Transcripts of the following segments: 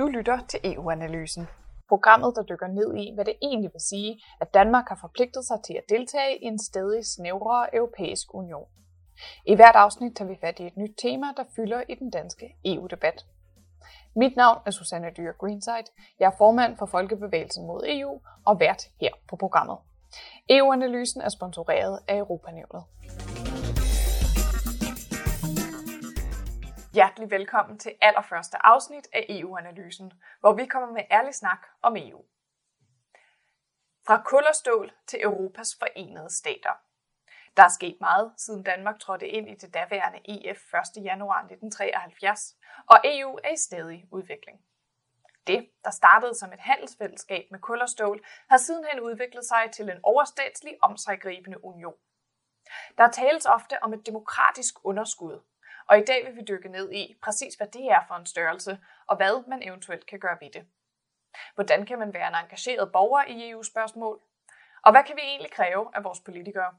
Du lytter til EU-analysen. Programmet, der dykker ned i, hvad det egentlig vil sige, at Danmark har forpligtet sig til at deltage i en stadig snævrere europæisk union. I hvert afsnit tager vi fat i et nyt tema, der fylder i den danske EU-debat. Mit navn er Susanne Dyr Greenside. Jeg er formand for Folkebevægelsen mod EU og vært her på programmet. EU-analysen er sponsoreret af Europanævnet. Hjertelig velkommen til allerførste afsnit af EU-analysen, hvor vi kommer med ærlig snak om EU. Fra kul og stål til Europas forenede stater. Der er sket meget, siden Danmark trådte ind i det daværende EF 1. januar 1973, og EU er i stadig udvikling. Det, der startede som et handelsfællesskab med kul og stål, har sidenhen udviklet sig til en overstatslig omsaggribende union. Der tales ofte om et demokratisk underskud, og i dag vil vi dykke ned i præcis, hvad det er for en størrelse, og hvad man eventuelt kan gøre ved det. Hvordan kan man være en engageret borger i EU-spørgsmål? Og hvad kan vi egentlig kræve af vores politikere?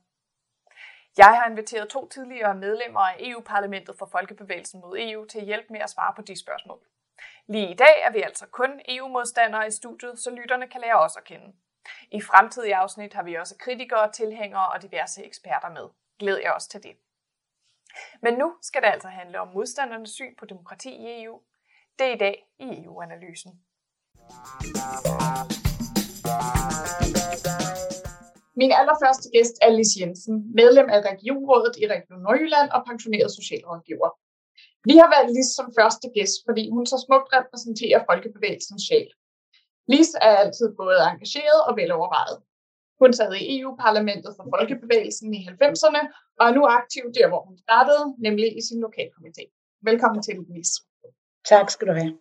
Jeg har inviteret to tidligere medlemmer af EU-parlamentet for Folkebevægelsen mod EU til at hjælpe med at svare på de spørgsmål. Lige i dag er vi altså kun EU-modstandere i studiet, så lytterne kan lære os at kende. I fremtidige afsnit har vi også kritikere, tilhængere og diverse eksperter med. Glæd jer også til det. Men nu skal det altså handle om modstandernes syn på demokrati i EU. Det er i dag i EU-analysen. Min allerførste gæst er Lis Jensen, medlem af Regionrådet i Region Nordjylland og pensioneret socialrådgiver. Vi har valgt Lis som første gæst, fordi hun så smukt repræsenterer folkebevægelsens sjæl. Lis er altid både engageret og velovervejet. Hun sad i EU-parlamentet for Folkebevægelsen i 90'erne og er nu aktiv der, hvor hun startede, nemlig i sin lokalkomité. Velkommen til, Lis. Tak skal du have.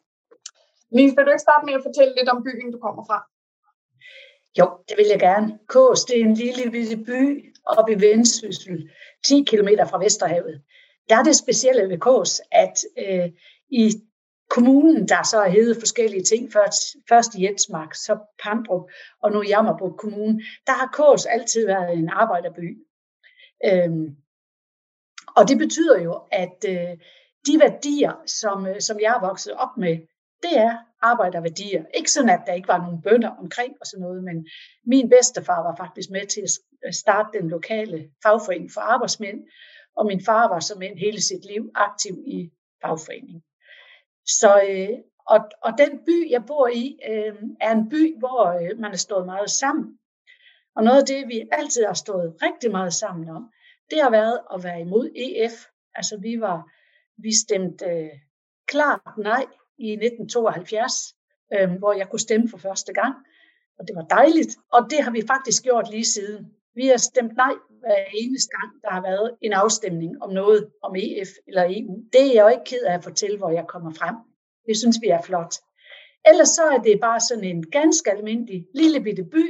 Lis, vil du ikke starte med at fortælle lidt om byen, du kommer fra? Jo, det vil jeg gerne. Kås, det er en lille lille by oppe i Vendsyssel, 10 km fra Vesterhavet. Der er det specielle ved Kås, at øh, i kommunen, der så har heddet forskellige ting, først, først i Jensmark, så Pandrup og nu Jammerburg Kommune, der har Kås altid været en arbejderby. Øhm, og det betyder jo, at øh, de værdier, som, øh, som jeg er vokset op med, det er arbejderværdier. Ikke sådan, at der ikke var nogen bønder omkring og sådan noget, men min bedstefar var faktisk med til at starte den lokale fagforening for arbejdsmænd, og min far var som en hele sit liv aktiv i fagforeningen. Så, øh, og, og den by, jeg bor i, øh, er en by, hvor øh, man har stået meget sammen. Og noget af det, vi altid har stået rigtig meget sammen om, det har været at være imod EF. Altså vi var, vi stemte øh, klart nej i 1972, øh, hvor jeg kunne stemme for første gang. Og det var dejligt, og det har vi faktisk gjort lige siden. Vi har stemt nej hver eneste gang, der har været en afstemning om noget om EF eller EU. Det er jeg jo ikke ked af at fortælle, hvor jeg kommer frem. Det synes vi er flot. Ellers så er det bare sådan en ganske almindelig lille bitte by,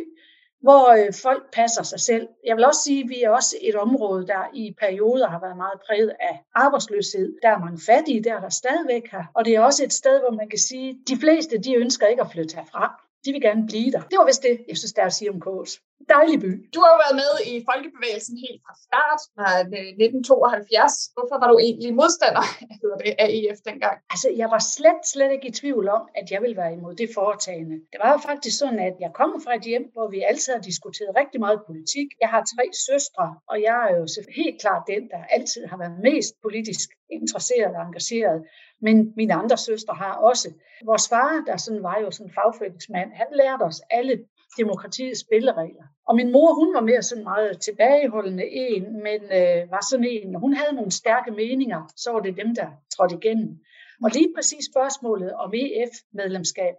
hvor øh, folk passer sig selv. Jeg vil også sige, at vi er også et område, der i perioder har været meget præget af arbejdsløshed. Der er mange fattige, der er der stadigvæk her. Og det er også et sted, hvor man kan sige, at de fleste de ønsker ikke at flytte herfra. De vil gerne blive der. Det var vist det, jeg synes, der er at sige om Kås. Dejlig by. Du har jo været med i Folkebevægelsen helt fra start, fra 1972. Øh, Hvorfor var du egentlig modstander det, af EF dengang? Altså, jeg var slet, slet ikke i tvivl om, at jeg ville være imod det foretagende. Det var jo faktisk sådan, at jeg kommer fra et hjem, hvor vi altid har diskuteret rigtig meget politik. Jeg har tre søstre, og jeg er jo helt klart den, der altid har været mest politisk interesseret og engageret men mine andre søstre har også. Vores far, der sådan var jo sådan en fagforeningsmand, han lærte os alle demokratiets spilleregler. Og min mor, hun var mere sådan meget tilbageholdende en, men øh, var sådan en, når hun havde nogle stærke meninger, så var det dem, der trådte igennem. Og lige præcis spørgsmålet om EF-medlemskab.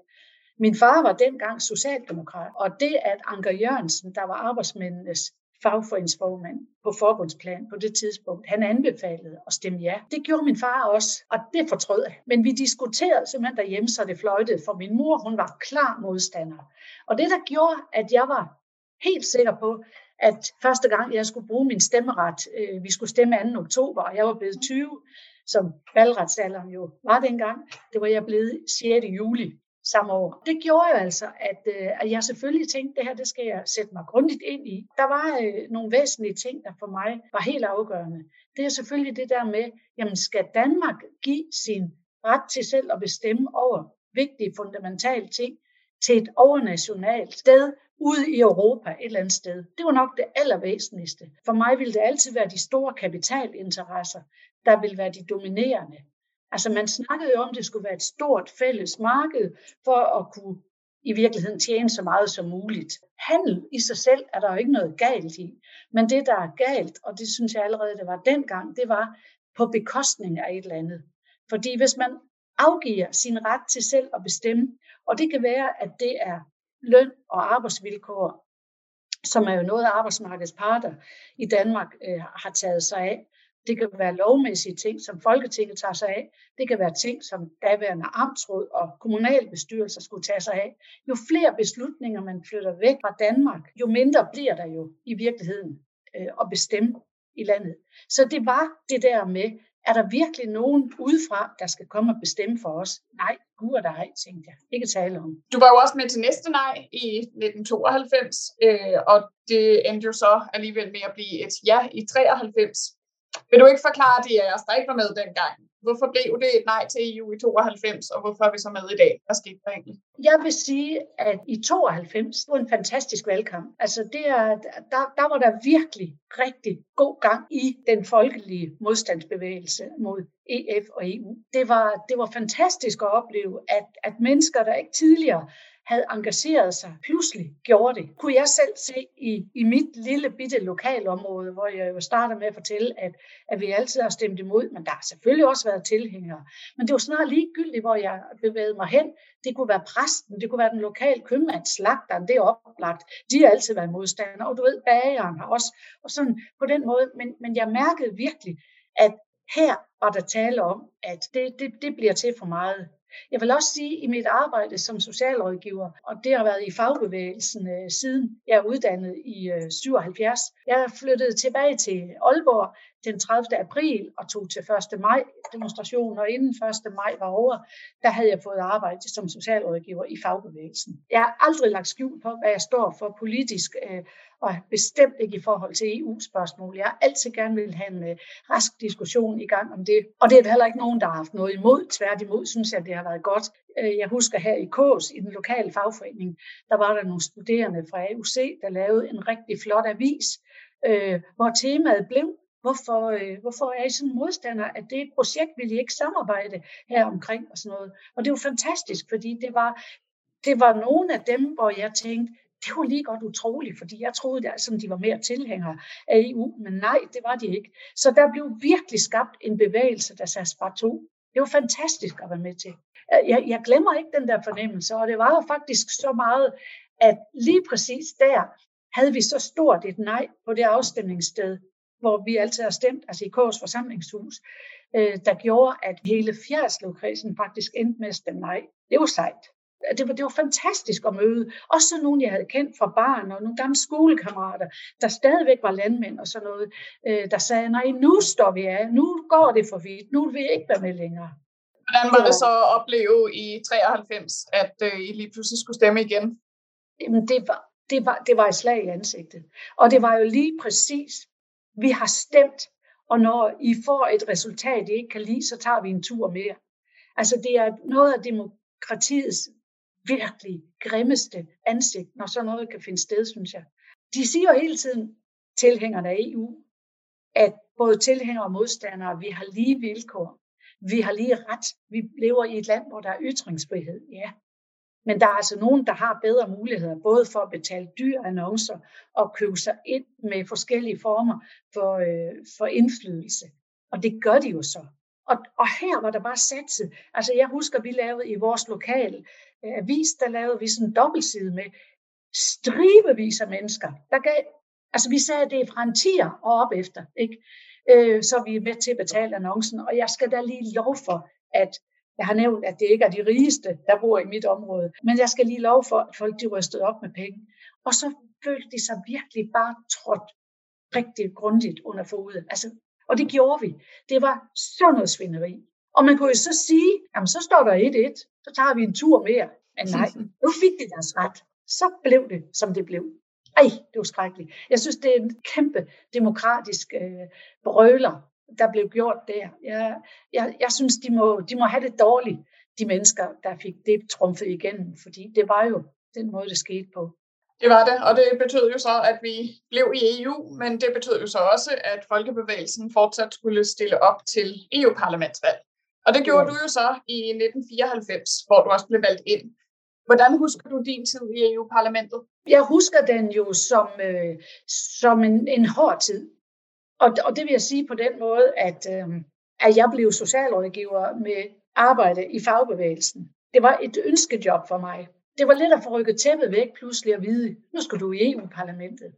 Min far var dengang socialdemokrat, og det at Anker Jørgensen, der var arbejdsmændenes fagforeningsformand på forbundsplan på det tidspunkt. Han anbefalede at stemme ja. Det gjorde min far også, og det fortrød jeg. Men vi diskuterede simpelthen derhjemme, så det fløjtede, for min mor hun var klar modstander. Og det, der gjorde, at jeg var helt sikker på, at første gang jeg skulle bruge min stemmeret, øh, vi skulle stemme 2. oktober, og jeg var blevet 20, som valgretsalderen jo var dengang, det var jeg blevet 6. juli samme år. Det gjorde jo altså, at, øh, at jeg selvfølgelig tænkte, at det her det skal jeg sætte mig grundigt ind i. Der var øh, nogle væsentlige ting, der for mig var helt afgørende. Det er selvfølgelig det der med, jamen skal Danmark give sin ret til selv at bestemme over vigtige, fundamentale ting til et overnationalt sted ude i Europa et eller andet sted. Det var nok det allervæsentligste. For mig ville det altid være de store kapitalinteresser, der ville være de dominerende. Altså man snakkede jo om, at det skulle være et stort fælles marked for at kunne i virkeligheden tjene så meget som muligt. Handel i sig selv er der jo ikke noget galt i, men det, der er galt, og det synes jeg allerede, det var dengang, det var på bekostning af et eller andet. Fordi hvis man afgiver sin ret til selv at bestemme, og det kan være, at det er løn og arbejdsvilkår, som er jo noget, arbejdsmarkedets parter i Danmark øh, har taget sig af, det kan være lovmæssige ting, som Folketinget tager sig af. Det kan være ting, som daværende amtsråd og kommunalbestyrelser skulle tage sig af. Jo flere beslutninger man flytter væk fra Danmark, jo mindre bliver der jo i virkeligheden øh, at bestemme i landet. Så det var det der med, er der virkelig nogen udefra, der skal komme og bestemme for os? Nej, gud og dig, tænkte jeg. Ikke tale om. Du var jo også med til næste nej i 1992, øh, og det endte jo så alligevel med at blive et ja i 93. Vil du ikke forklare det, af os, der ikke var med dengang? Hvorfor blev det et nej til EU i 92, og hvorfor er vi så med i dag? Hvad skete der egentlig? Jeg vil sige, at i 92 var en fantastisk valgkamp. Altså det er, der, der var der virkelig rigtig god gang i den folkelige modstandsbevægelse mod EF og EU. Det var, det var fantastisk at opleve, at, at mennesker, der ikke tidligere havde engageret sig, pludselig gjorde det. Kunne jeg selv se i, i mit lille bitte lokalområde, hvor jeg jo starter med at fortælle, at, at vi altid har stemt imod, men der har selvfølgelig også været tilhængere. Men det var snart ligegyldigt, hvor jeg bevægede mig hen. Det kunne være præsten, det kunne være den lokale købmand, slagteren, det er oplagt. De har altid været modstandere, og du ved, bageren har også, og sådan på den måde. Men, men jeg mærkede virkelig, at her var der tale om, at det, det, det bliver til for meget. Jeg vil også sige, at i mit arbejde som socialrådgiver, og det har været i fagbevægelsen øh, siden jeg er uddannet i øh, 77, jeg flyttede tilbage til Aalborg den 30. april og tog til 1. maj demonstrationen, og inden 1. maj var over, der havde jeg fået arbejde som socialrådgiver i fagbevægelsen. Jeg har aldrig lagt skjul på, hvad jeg står for politisk, øh, og bestemt ikke i forhold til EU-spørgsmål. Jeg har altid gerne vil have en øh, rask diskussion i gang om det, og det er der heller ikke nogen, der har haft noget imod. Tværtimod synes jeg, det har været godt. Øh, jeg husker her i Kås, i den lokale fagforening, der var der nogle studerende fra AUC, der lavede en rigtig flot avis, hvor temaet blev Hvorfor, øh, hvorfor er I sådan modstander af det projekt? Vil I ikke samarbejde her omkring og sådan noget? Og det var fantastisk, fordi det var, det var nogle af dem, hvor jeg tænkte, det var lige godt utroligt, fordi jeg troede, at de var mere tilhængere af EU, men nej, det var de ikke. Så der blev virkelig skabt en bevægelse, der sagde spar to. Det var fantastisk at være med til. Jeg, jeg glemmer ikke den der fornemmelse, og det var jo faktisk så meget, at lige præcis der havde vi så stort et nej på det afstemningssted, hvor vi altid har stemt, altså i Kås forsamlingshus, øh, der gjorde, at hele Fjerslevkredsen faktisk endte med at stemme nej. Det var sejt. Det var, det var fantastisk at møde. Også sådan nogen, jeg havde kendt fra barn, og nogle gamle skolekammerater, der stadigvæk var landmænd og sådan noget, øh, der sagde, nej, nu står vi af, nu går det for vidt, nu vil vi ikke være med længere. Hvordan var det så at opleve i 93, at øh, I lige pludselig skulle stemme igen? Jamen, det var, det var, det var et slag i ansigtet. Og det var jo lige præcis vi har stemt, og når I får et resultat, I ikke kan lide, så tager vi en tur mere. Altså det er noget af demokratiets virkelig grimmeste ansigt, når sådan noget kan finde sted, synes jeg. De siger jo hele tiden, tilhængerne af EU, at både tilhængere og modstandere, vi har lige vilkår. Vi har lige ret. Vi lever i et land, hvor der er ytringsfrihed. Ja, men der er altså nogen, der har bedre muligheder, både for at betale dyre annoncer og købe sig ind med forskellige former for, øh, for indflydelse. Og det gør de jo så. Og, og her var der bare satset. Altså jeg husker, vi lavede i vores lokale øh, avis, der lavede vi sådan en dobbeltside med stribevis af mennesker. Der gav, altså vi sagde, at det er fra en tier og op efter. Ikke? Øh, så vi er med til at betale annoncen. Og jeg skal da lige lov for, at jeg har nævnt, at det ikke er de rigeste, der bor i mit område, men jeg skal lige love for, at folk de rystede op med penge. Og så følte de sig virkelig bare trådt rigtig grundigt under foden. Altså, og det gjorde vi. Det var sådan noget svineri. Og man kunne jo så sige, jamen så står der 1-1, så tager vi en tur mere. Men nej, nu fik de deres ret. Så blev det, som det blev. Ej, det var skrækkeligt. Jeg synes, det er en kæmpe demokratisk øh, brøler, der blev gjort der. Jeg, jeg, jeg synes, de må, de må have det dårligt, de mennesker, der fik det trumfet igennem, fordi det var jo den måde, det skete på. Det var det, og det betød jo så, at vi blev i EU, men det betød jo så også, at folkebevægelsen fortsat skulle stille op til EU-parlamentsvalg. Og det gjorde ja. du jo så i 1994, hvor du også blev valgt ind. Hvordan husker du din tid i EU-parlamentet? Jeg husker den jo som, øh, som en, en hård tid. Og, og det vil jeg sige på den måde, at, øh, at jeg blev socialrådgiver med arbejde i fagbevægelsen. Det var et ønskejob for mig. Det var lidt at få rykket tæppet væk pludselig at vide, nu skal du i EU-parlamentet.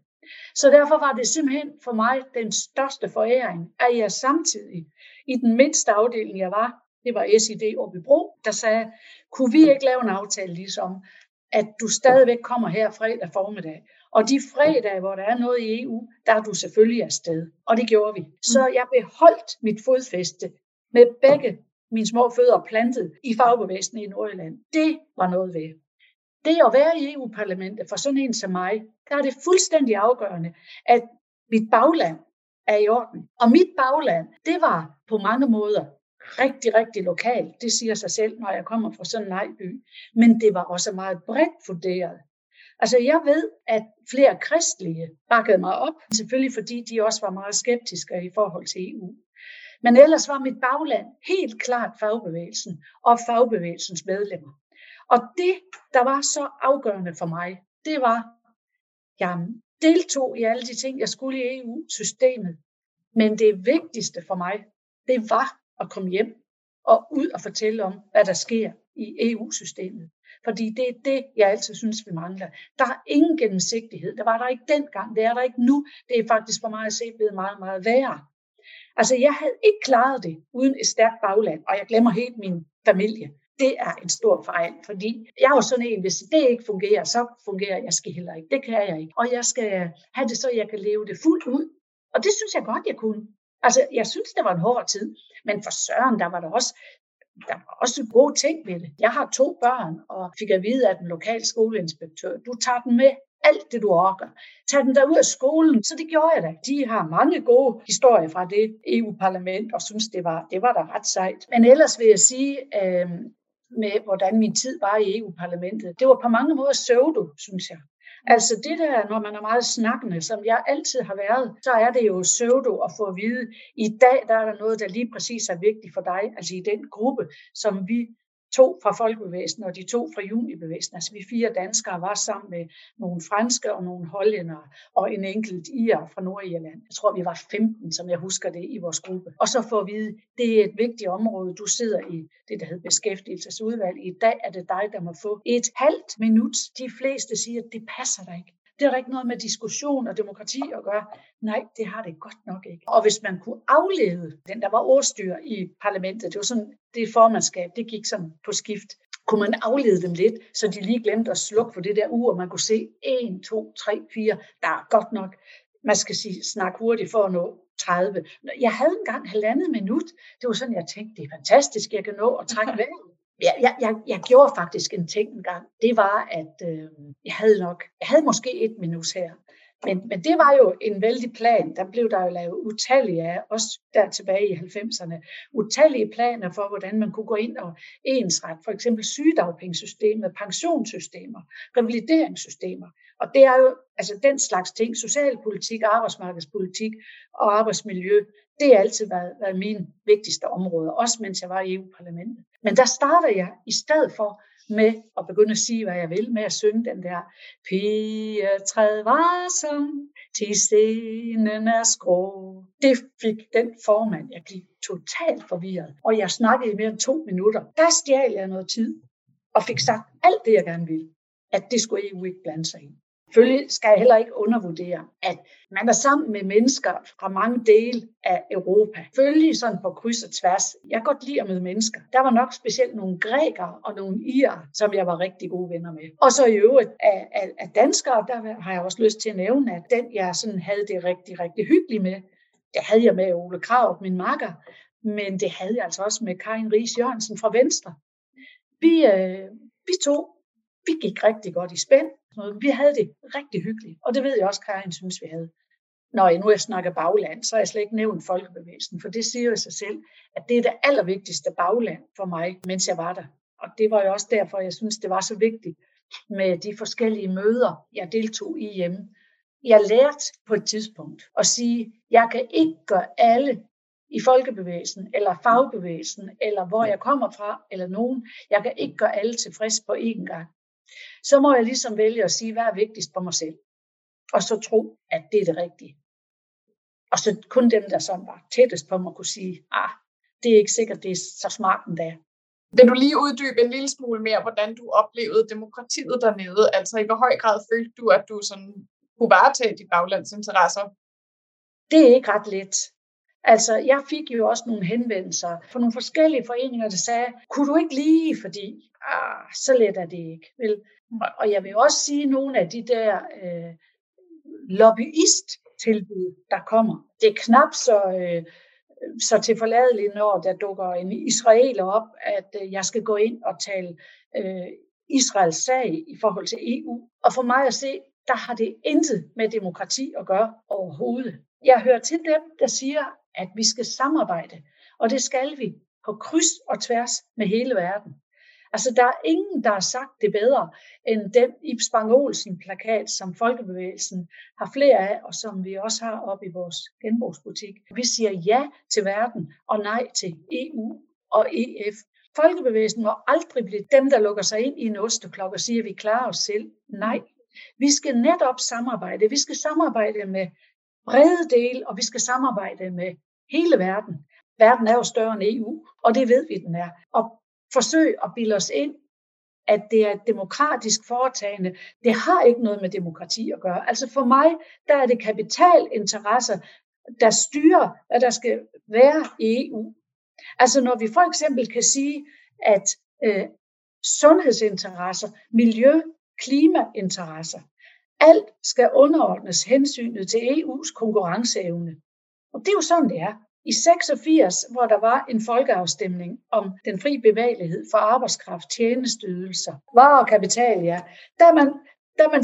Så derfor var det simpelthen for mig den største foræring, at jeg samtidig i den mindste afdeling, jeg var, det var SID Bro, der sagde, kunne vi ikke lave en aftale ligesom, at du stadigvæk kommer her fredag formiddag. Og de fredage, hvor der er noget i EU, der er du selvfølgelig afsted. Og det gjorde vi. Så jeg beholdt mit fodfæste med begge mine små fødder plantet i fagbevægelsen i Nordjylland. Det var noget ved. Det at være i EU-parlamentet for sådan en som mig, der er det fuldstændig afgørende, at mit bagland er i orden. Og mit bagland, det var på mange måder rigtig, rigtig lokalt. Det siger sig selv, når jeg kommer fra sådan en nejby. Men det var også meget bredt funderet. Altså jeg ved, at flere kristlige bakkede mig op, selvfølgelig fordi de også var meget skeptiske i forhold til EU. Men ellers var mit bagland helt klart fagbevægelsen og fagbevægelsens medlemmer. Og det, der var så afgørende for mig, det var, jeg deltog i alle de ting, jeg skulle i EU-systemet. Men det vigtigste for mig, det var at komme hjem og ud og fortælle om, hvad der sker i EU-systemet. Fordi det er det, jeg altid synes, vi mangler. Der er ingen gennemsigtighed. Der var der ikke dengang, det er der ikke nu. Det er faktisk for mig at se blevet meget, meget værre. Altså, jeg havde ikke klaret det uden et stærkt bagland, og jeg glemmer helt min familie. Det er en stor fejl, fordi jeg er jo sådan en, hvis det ikke fungerer, så fungerer jeg skal heller ikke. Det kan jeg ikke. Og jeg skal have det så, jeg kan leve det fuldt ud. Og det synes jeg godt, jeg kunne. Altså, jeg synes, det var en hård tid, men for Søren, der var der også der var også gode ting ved det. Jeg har to børn, og fik at vide af den lokale skoleinspektør, du tager dem med alt det, du orker. Tag dem der ud af skolen. Så det gjorde jeg da. De har mange gode historier fra det EU-parlament, og synes, det var, det var da ret sejt. Men ellers vil jeg sige, øh, med hvordan min tid var i EU-parlamentet, det var på mange måder søvdo, synes jeg. Altså det der, når man er meget snakkende, som jeg altid har været, så er det jo pseudo at få at vide, i dag der er der noget, der lige præcis er vigtigt for dig, altså i den gruppe, som vi to fra Folkebevægelsen og de to fra Junibevægelsen. Altså vi fire danskere var sammen med nogle franske og nogle hollændere og en enkelt irer fra Nordirland. Jeg tror, vi var 15, som jeg husker det, i vores gruppe. Og så får at vide, det er et vigtigt område. Du sidder i det, der hedder beskæftigelsesudvalg. I dag er det dig, der må få et halvt minut. De fleste siger, at det passer dig ikke. Det er der ikke noget med diskussion og demokrati at gøre. Nej, det har det godt nok ikke. Og hvis man kunne aflede den, der var ordstyr i parlamentet, det var sådan, det formandskab, det gik sådan på skift, kunne man aflede dem lidt, så de lige glemte at slukke for det der ur, man kunne se 1, 2, 3, 4, der er godt nok, man skal sige, snak hurtigt for at nå 30. Jeg havde engang halvandet minut. Det var sådan, jeg tænkte, det er fantastisk, jeg kan nå at trække vejret jeg, jeg, jeg, jeg gjorde faktisk en ting engang. Det var, at øh, jeg havde nok, jeg havde måske et minut her. Men, men det var jo en vældig plan. Der blev der jo lavet utallige af, også der tilbage i 90'erne, utallige planer for, hvordan man kunne gå ind og ensret, for eksempel sygedagpengesystemet, pensionssystemer, revalideringssystemer. Og det er jo altså den slags ting, socialpolitik, arbejdsmarkedspolitik og arbejdsmiljø, det har altid været, været mine vigtigste områder, også mens jeg var i EU-parlamentet. Men der startede jeg i stedet for med at begynde at sige, hvad jeg vil, med at synge den der Pige træd varsom, til scenen er skrå. Det fik den formand, jeg blev totalt forvirret, og jeg snakkede i mere end to minutter. Der stjal jeg noget tid, og fik sagt alt det, jeg gerne ville, at det skulle EU ikke blande sig i. Selvfølgelig skal jeg heller ikke undervurdere, at man er sammen med mennesker fra mange dele af Europa. Følge sådan på kryds og tværs. Jeg kan godt lide at møde mennesker. Der var nok specielt nogle grækere og nogle irer, som jeg var rigtig gode venner med. Og så i øvrigt af, af, af danskere, der har jeg også lyst til at nævne, at den jeg sådan havde det rigtig, rigtig hyggeligt med, det havde jeg med Ole Krav, min makker, men det havde jeg altså også med Karin Ries Jørgensen fra Venstre. Vi, øh, vi to, vi gik rigtig godt i spænd. Vi havde det rigtig hyggeligt, og det ved jeg også, Karin synes, vi havde. Når jeg nu jeg snakker bagland, så har jeg slet ikke nævnt folkebevægelsen, for det siger jo sig selv, at det er det allervigtigste bagland for mig, mens jeg var der. og det var jo også derfor, jeg synes, det var så vigtigt med de forskellige møder, jeg deltog i hjemme. Jeg lærte på et tidspunkt at sige, jeg kan ikke gøre alle i folkebevægelsen, eller fagbevægelsen, eller hvor jeg kommer fra, eller nogen. Jeg kan ikke gøre alle tilfreds på én gang. Så må jeg ligesom vælge at sige, hvad er vigtigst for mig selv. Og så tro, at det er det rigtige. Og så kun dem, der sådan var tættest på mig, kunne sige, ah, det er ikke sikkert, det er så smart endda. Vil du lige uddybe en lille smule mere, hvordan du oplevede demokratiet dernede? Altså i hvor høj grad følte du, at du sådan kunne varetage de baglandsinteresser? Det er ikke ret let. Altså, jeg fik jo også nogle henvendelser fra nogle forskellige foreninger, der sagde, kunne du ikke lige, fordi ah, så let er det ikke. Vel? Og jeg vil også sige, at nogle af de der øh, lobbyist-tilbud, der kommer, det er knap så, øh, så til forladeligt, når der dukker en israeler op, at øh, jeg skal gå ind og tale øh, Israels sag i forhold til EU. Og for mig at se, der har det intet med demokrati at gøre overhovedet. Jeg hører til dem, der siger, at vi skal samarbejde, og det skal vi på kryds og tværs med hele verden. Altså, der er ingen, der har sagt det bedre end den Ibs Bang Olsen plakat, som Folkebevægelsen har flere af, og som vi også har op i vores genbrugsbutik. Vi siger ja til verden og nej til EU og EF. Folkebevægelsen må aldrig blive dem, der lukker sig ind i en osteklok og siger, at vi klarer os selv. Nej, vi skal netop samarbejde. Vi skal samarbejde med brede dele, og vi skal samarbejde med hele verden. Verden er jo større end EU, og det ved vi, den er. Og forsøg at bilde os ind, at det er et demokratisk foretagende. Det har ikke noget med demokrati at gøre. Altså for mig, der er det kapitalinteresser, der styrer, hvad der skal være i EU. Altså når vi for eksempel kan sige, at øh, sundhedsinteresser, miljø, klimainteresser, alt skal underordnes hensynet til EU's konkurrenceevne. Og det er jo sådan, det er. I 86, hvor der var en folkeafstemning om den fri bevægelighed for arbejdskraft, tjenesteydelser, varer og kapital, ja, der man, der man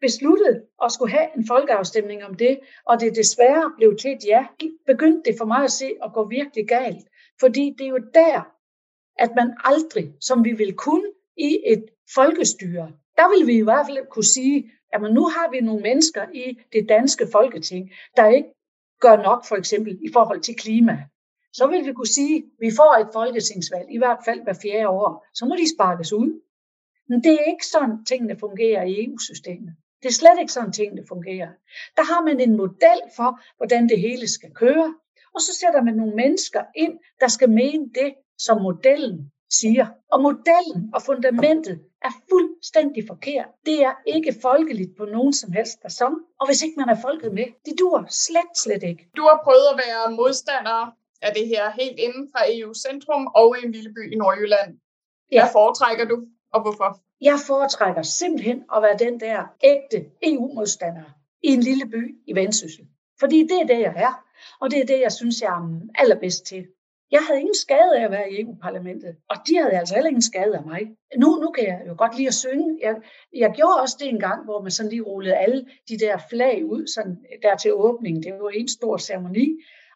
besluttede at skulle have en folkeafstemning om det, og det desværre blev til et ja, begyndte det for mig at se at gå virkelig galt. Fordi det er jo der, at man aldrig, som vi vil kunne i et folkestyre, der vil vi i hvert fald kunne sige, at nu har vi nogle mennesker i det danske folketing, der ikke gør nok for eksempel i forhold til klima, så vil vi kunne sige, at vi får et folketingsvalg, i hvert fald hver fjerde år, så må de sparkes ud. Men det er ikke sådan, tingene fungerer i EU-systemet. Det er slet ikke sådan, tingene fungerer. Der har man en model for, hvordan det hele skal køre, og så sætter man nogle mennesker ind, der skal mene det, som modellen siger. Og modellen og fundamentet er fuldstændig forkert. Det er ikke folkeligt på nogen som helst person. Og hvis ikke man er folket med, det dur slet, slet ikke. Du har prøvet at være modstander af det her helt inden fra EU-centrum og i en lille by i Nordjylland. Ja. Hvad foretrækker du, og hvorfor? Jeg foretrækker simpelthen at være den der ægte EU-modstander i en lille by i Vendsyssel. Fordi det er det, jeg er. Og det er det, jeg synes, jeg er allerbedst til. Jeg havde ingen skade af at være i EU-parlamentet, og de havde altså heller ingen skade af mig. Nu, nu kan jeg jo godt lide at synge. Jeg, jeg gjorde også det en gang, hvor man sådan lige rullede alle de der flag ud sådan der til åbningen. Det var en stor ceremoni,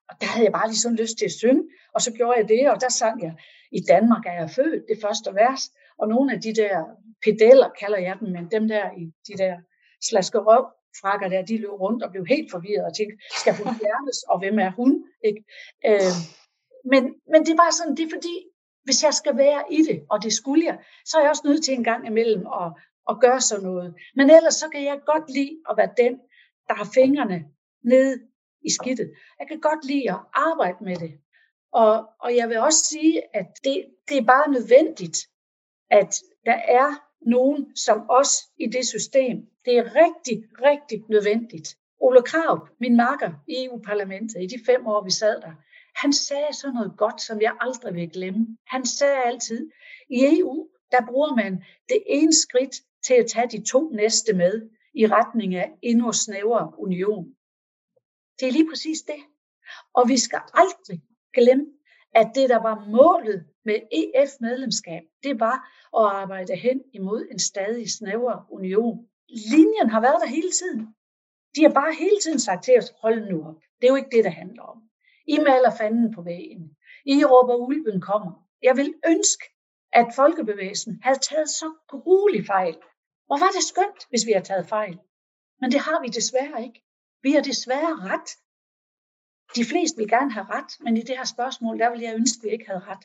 og der havde jeg bare lige sådan lyst til at synge, og så gjorde jeg det, og der sang jeg, i Danmark er jeg født, det første vers, og nogle af de der pedeller, kalder jeg dem, men dem der i de der slaskerøv, frakker der, de løb rundt og blev helt forvirret og tænkte, skal hun fjernes, og hvem er hun? Ikke? Øh, men, men det var sådan, det er fordi, hvis jeg skal være i det, og det skulle jeg, så er jeg også nødt til en gang imellem at, at gøre sådan noget. Men ellers så kan jeg godt lide at være den, der har fingrene nede i skidtet. Jeg kan godt lide at arbejde med det. Og, og jeg vil også sige, at det, det er bare nødvendigt, at der er nogen som os i det system. Det er rigtig, rigtig nødvendigt. Ole Krav, min makker i EU-parlamentet, i de fem år, vi sad der, han sagde sådan noget godt, som jeg aldrig vil glemme. Han sagde altid, i EU, der bruger man det ene skridt til at tage de to næste med i retning af endnu snævere union. Det er lige præcis det. Og vi skal aldrig glemme, at det, der var målet med EF-medlemskab, det var at arbejde hen imod en stadig snævere union. Linjen har været der hele tiden. De har bare hele tiden sagt til os, hold nu op. Det er jo ikke det, det handler om. I maler fanden på væggen. I råber, ulven kommer. Jeg vil ønske, at folkebevægelsen havde taget så gruelig fejl. Hvor var det skønt, hvis vi havde taget fejl. Men det har vi desværre ikke. Vi har desværre ret. De fleste vil gerne have ret, men i det her spørgsmål, der vil jeg ønske, at vi ikke havde ret.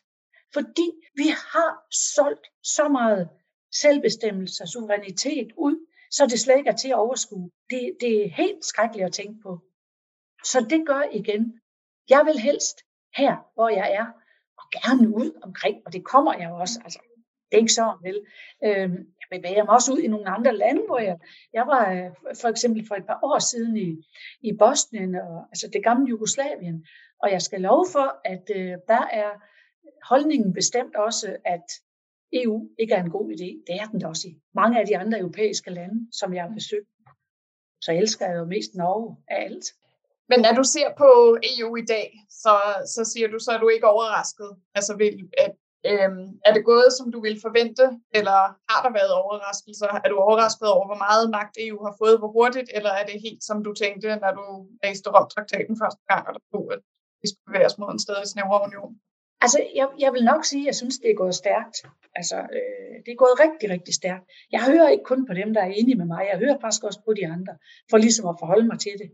Fordi vi har solgt så meget selvbestemmelse og suverænitet ud, så det slet ikke er til at overskue. Det, det er helt skrækkeligt at tænke på. Så det gør igen. Jeg vil helst her, hvor jeg er, og gerne ud omkring, og det kommer jeg også. Altså, det er ikke så, vel? Øhm, jeg bevæger mig også ud i nogle andre lande, hvor jeg, jeg var øh, for eksempel for et par år siden i, i Bosnien, og, altså det gamle Jugoslavien, og jeg skal love for, at øh, der er holdningen bestemt også, at EU ikke er en god idé. Det er den da også i mange af de andre europæiske lande, som jeg har besøgt. Så elsker jeg jo mest Norge af alt. Men når du ser på EU i dag, så, så siger du, så er du ikke overrasket. Altså, vil, at, øhm, er det gået, som du ville forvente, eller har der været overraskelser? Er du overrasket over, hvor meget magt EU har fået, hvor hurtigt, eller er det helt, som du tænkte, når du læste Rom-traktaten første gang, og der stod, at vi skulle bevæge os mod en stadig snævrere union? Altså, jeg, jeg vil nok sige, at jeg synes, det er gået stærkt. Altså, øh, det er gået rigtig, rigtig stærkt. Jeg hører ikke kun på dem, der er enige med mig. Jeg hører faktisk også på de andre, for ligesom at forholde mig til det.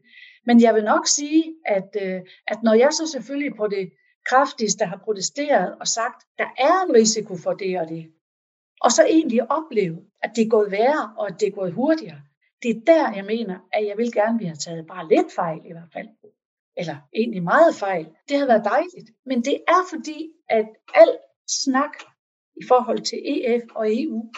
Men jeg vil nok sige, at, øh, at når jeg så selvfølgelig på det kraftigste har protesteret og sagt, der er en risiko for det og det, og så egentlig opleve, at det er gået værre, og at det er gået hurtigere, det er der, jeg mener, at jeg vil gerne, at vi har taget bare lidt fejl i hvert fald. Eller egentlig meget fejl. Det havde været dejligt. Men det er fordi, at al snak i forhold til EF og EU,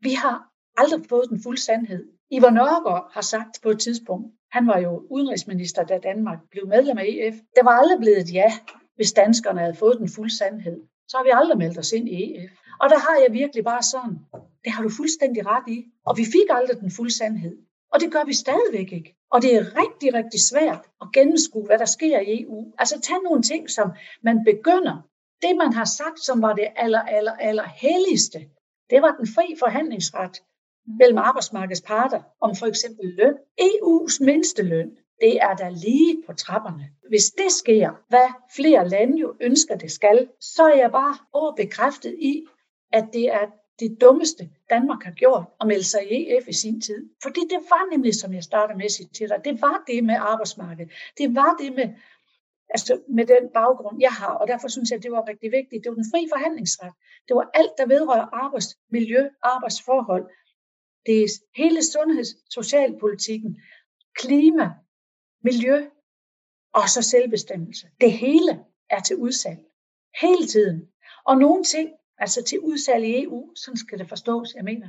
vi har aldrig fået den fulde sandhed. Ivar Nørgaard har sagt på et tidspunkt, han var jo udenrigsminister, da Danmark blev medlem af EF. Det var aldrig blevet et ja, hvis danskerne havde fået den fulde sandhed. Så har vi aldrig meldt os ind i EF. Og der har jeg virkelig bare sådan, det har du fuldstændig ret i. Og vi fik aldrig den fulde sandhed. Og det gør vi stadigvæk ikke. Og det er rigtig, rigtig svært at gennemskue, hvad der sker i EU. Altså tag nogle ting, som man begynder. Det, man har sagt, som var det aller, aller, aller helligste, det var den fri forhandlingsret mellem arbejdsmarkedets parter om for eksempel løn. EU's mindsteløn, det er der lige på trapperne. Hvis det sker, hvad flere lande jo ønsker, det skal, så er jeg bare overbekræftet i, at det er det dummeste, Danmark har gjort, at melde sig i EF i sin tid. Fordi det var nemlig, som jeg startede med at sige til dig, det var det med arbejdsmarkedet. Det var det med, altså med den baggrund, jeg har, og derfor synes jeg, det var rigtig vigtigt. Det var den fri forhandlingsret. Det var alt, der vedrører arbejdsmiljø, arbejdsforhold, det er hele sundheds- socialpolitikken, klima, miljø og så selvbestemmelse. Det hele er til udsalg. Hele tiden. Og nogle ting, altså til udsalg i EU, sådan skal det forstås, jeg mener.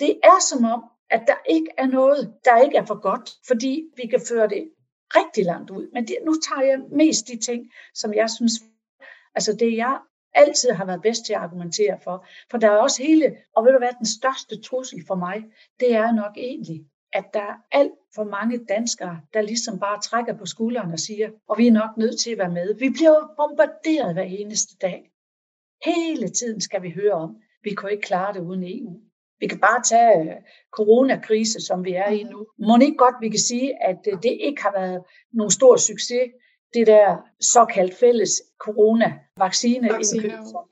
Det er som om, at der ikke er noget, der ikke er for godt, fordi vi kan føre det rigtig langt ud. Men det, nu tager jeg mest de ting, som jeg synes, altså det jeg altid har været bedst til at argumentere for. For der er også hele, og ved du hvad, den største trussel for mig, det er nok egentlig, at der er alt for mange danskere, der ligesom bare trækker på skulderen og siger, og vi er nok nødt til at være med. Vi bliver bombarderet hver eneste dag. Hele tiden skal vi høre om, vi kan ikke klare det uden EU. Vi kan bare tage øh, coronakrise, som vi er i nu. Må ikke godt, vi kan sige, at øh, det ikke har været nogen stor succes det der såkaldt fælles corona-vaccine.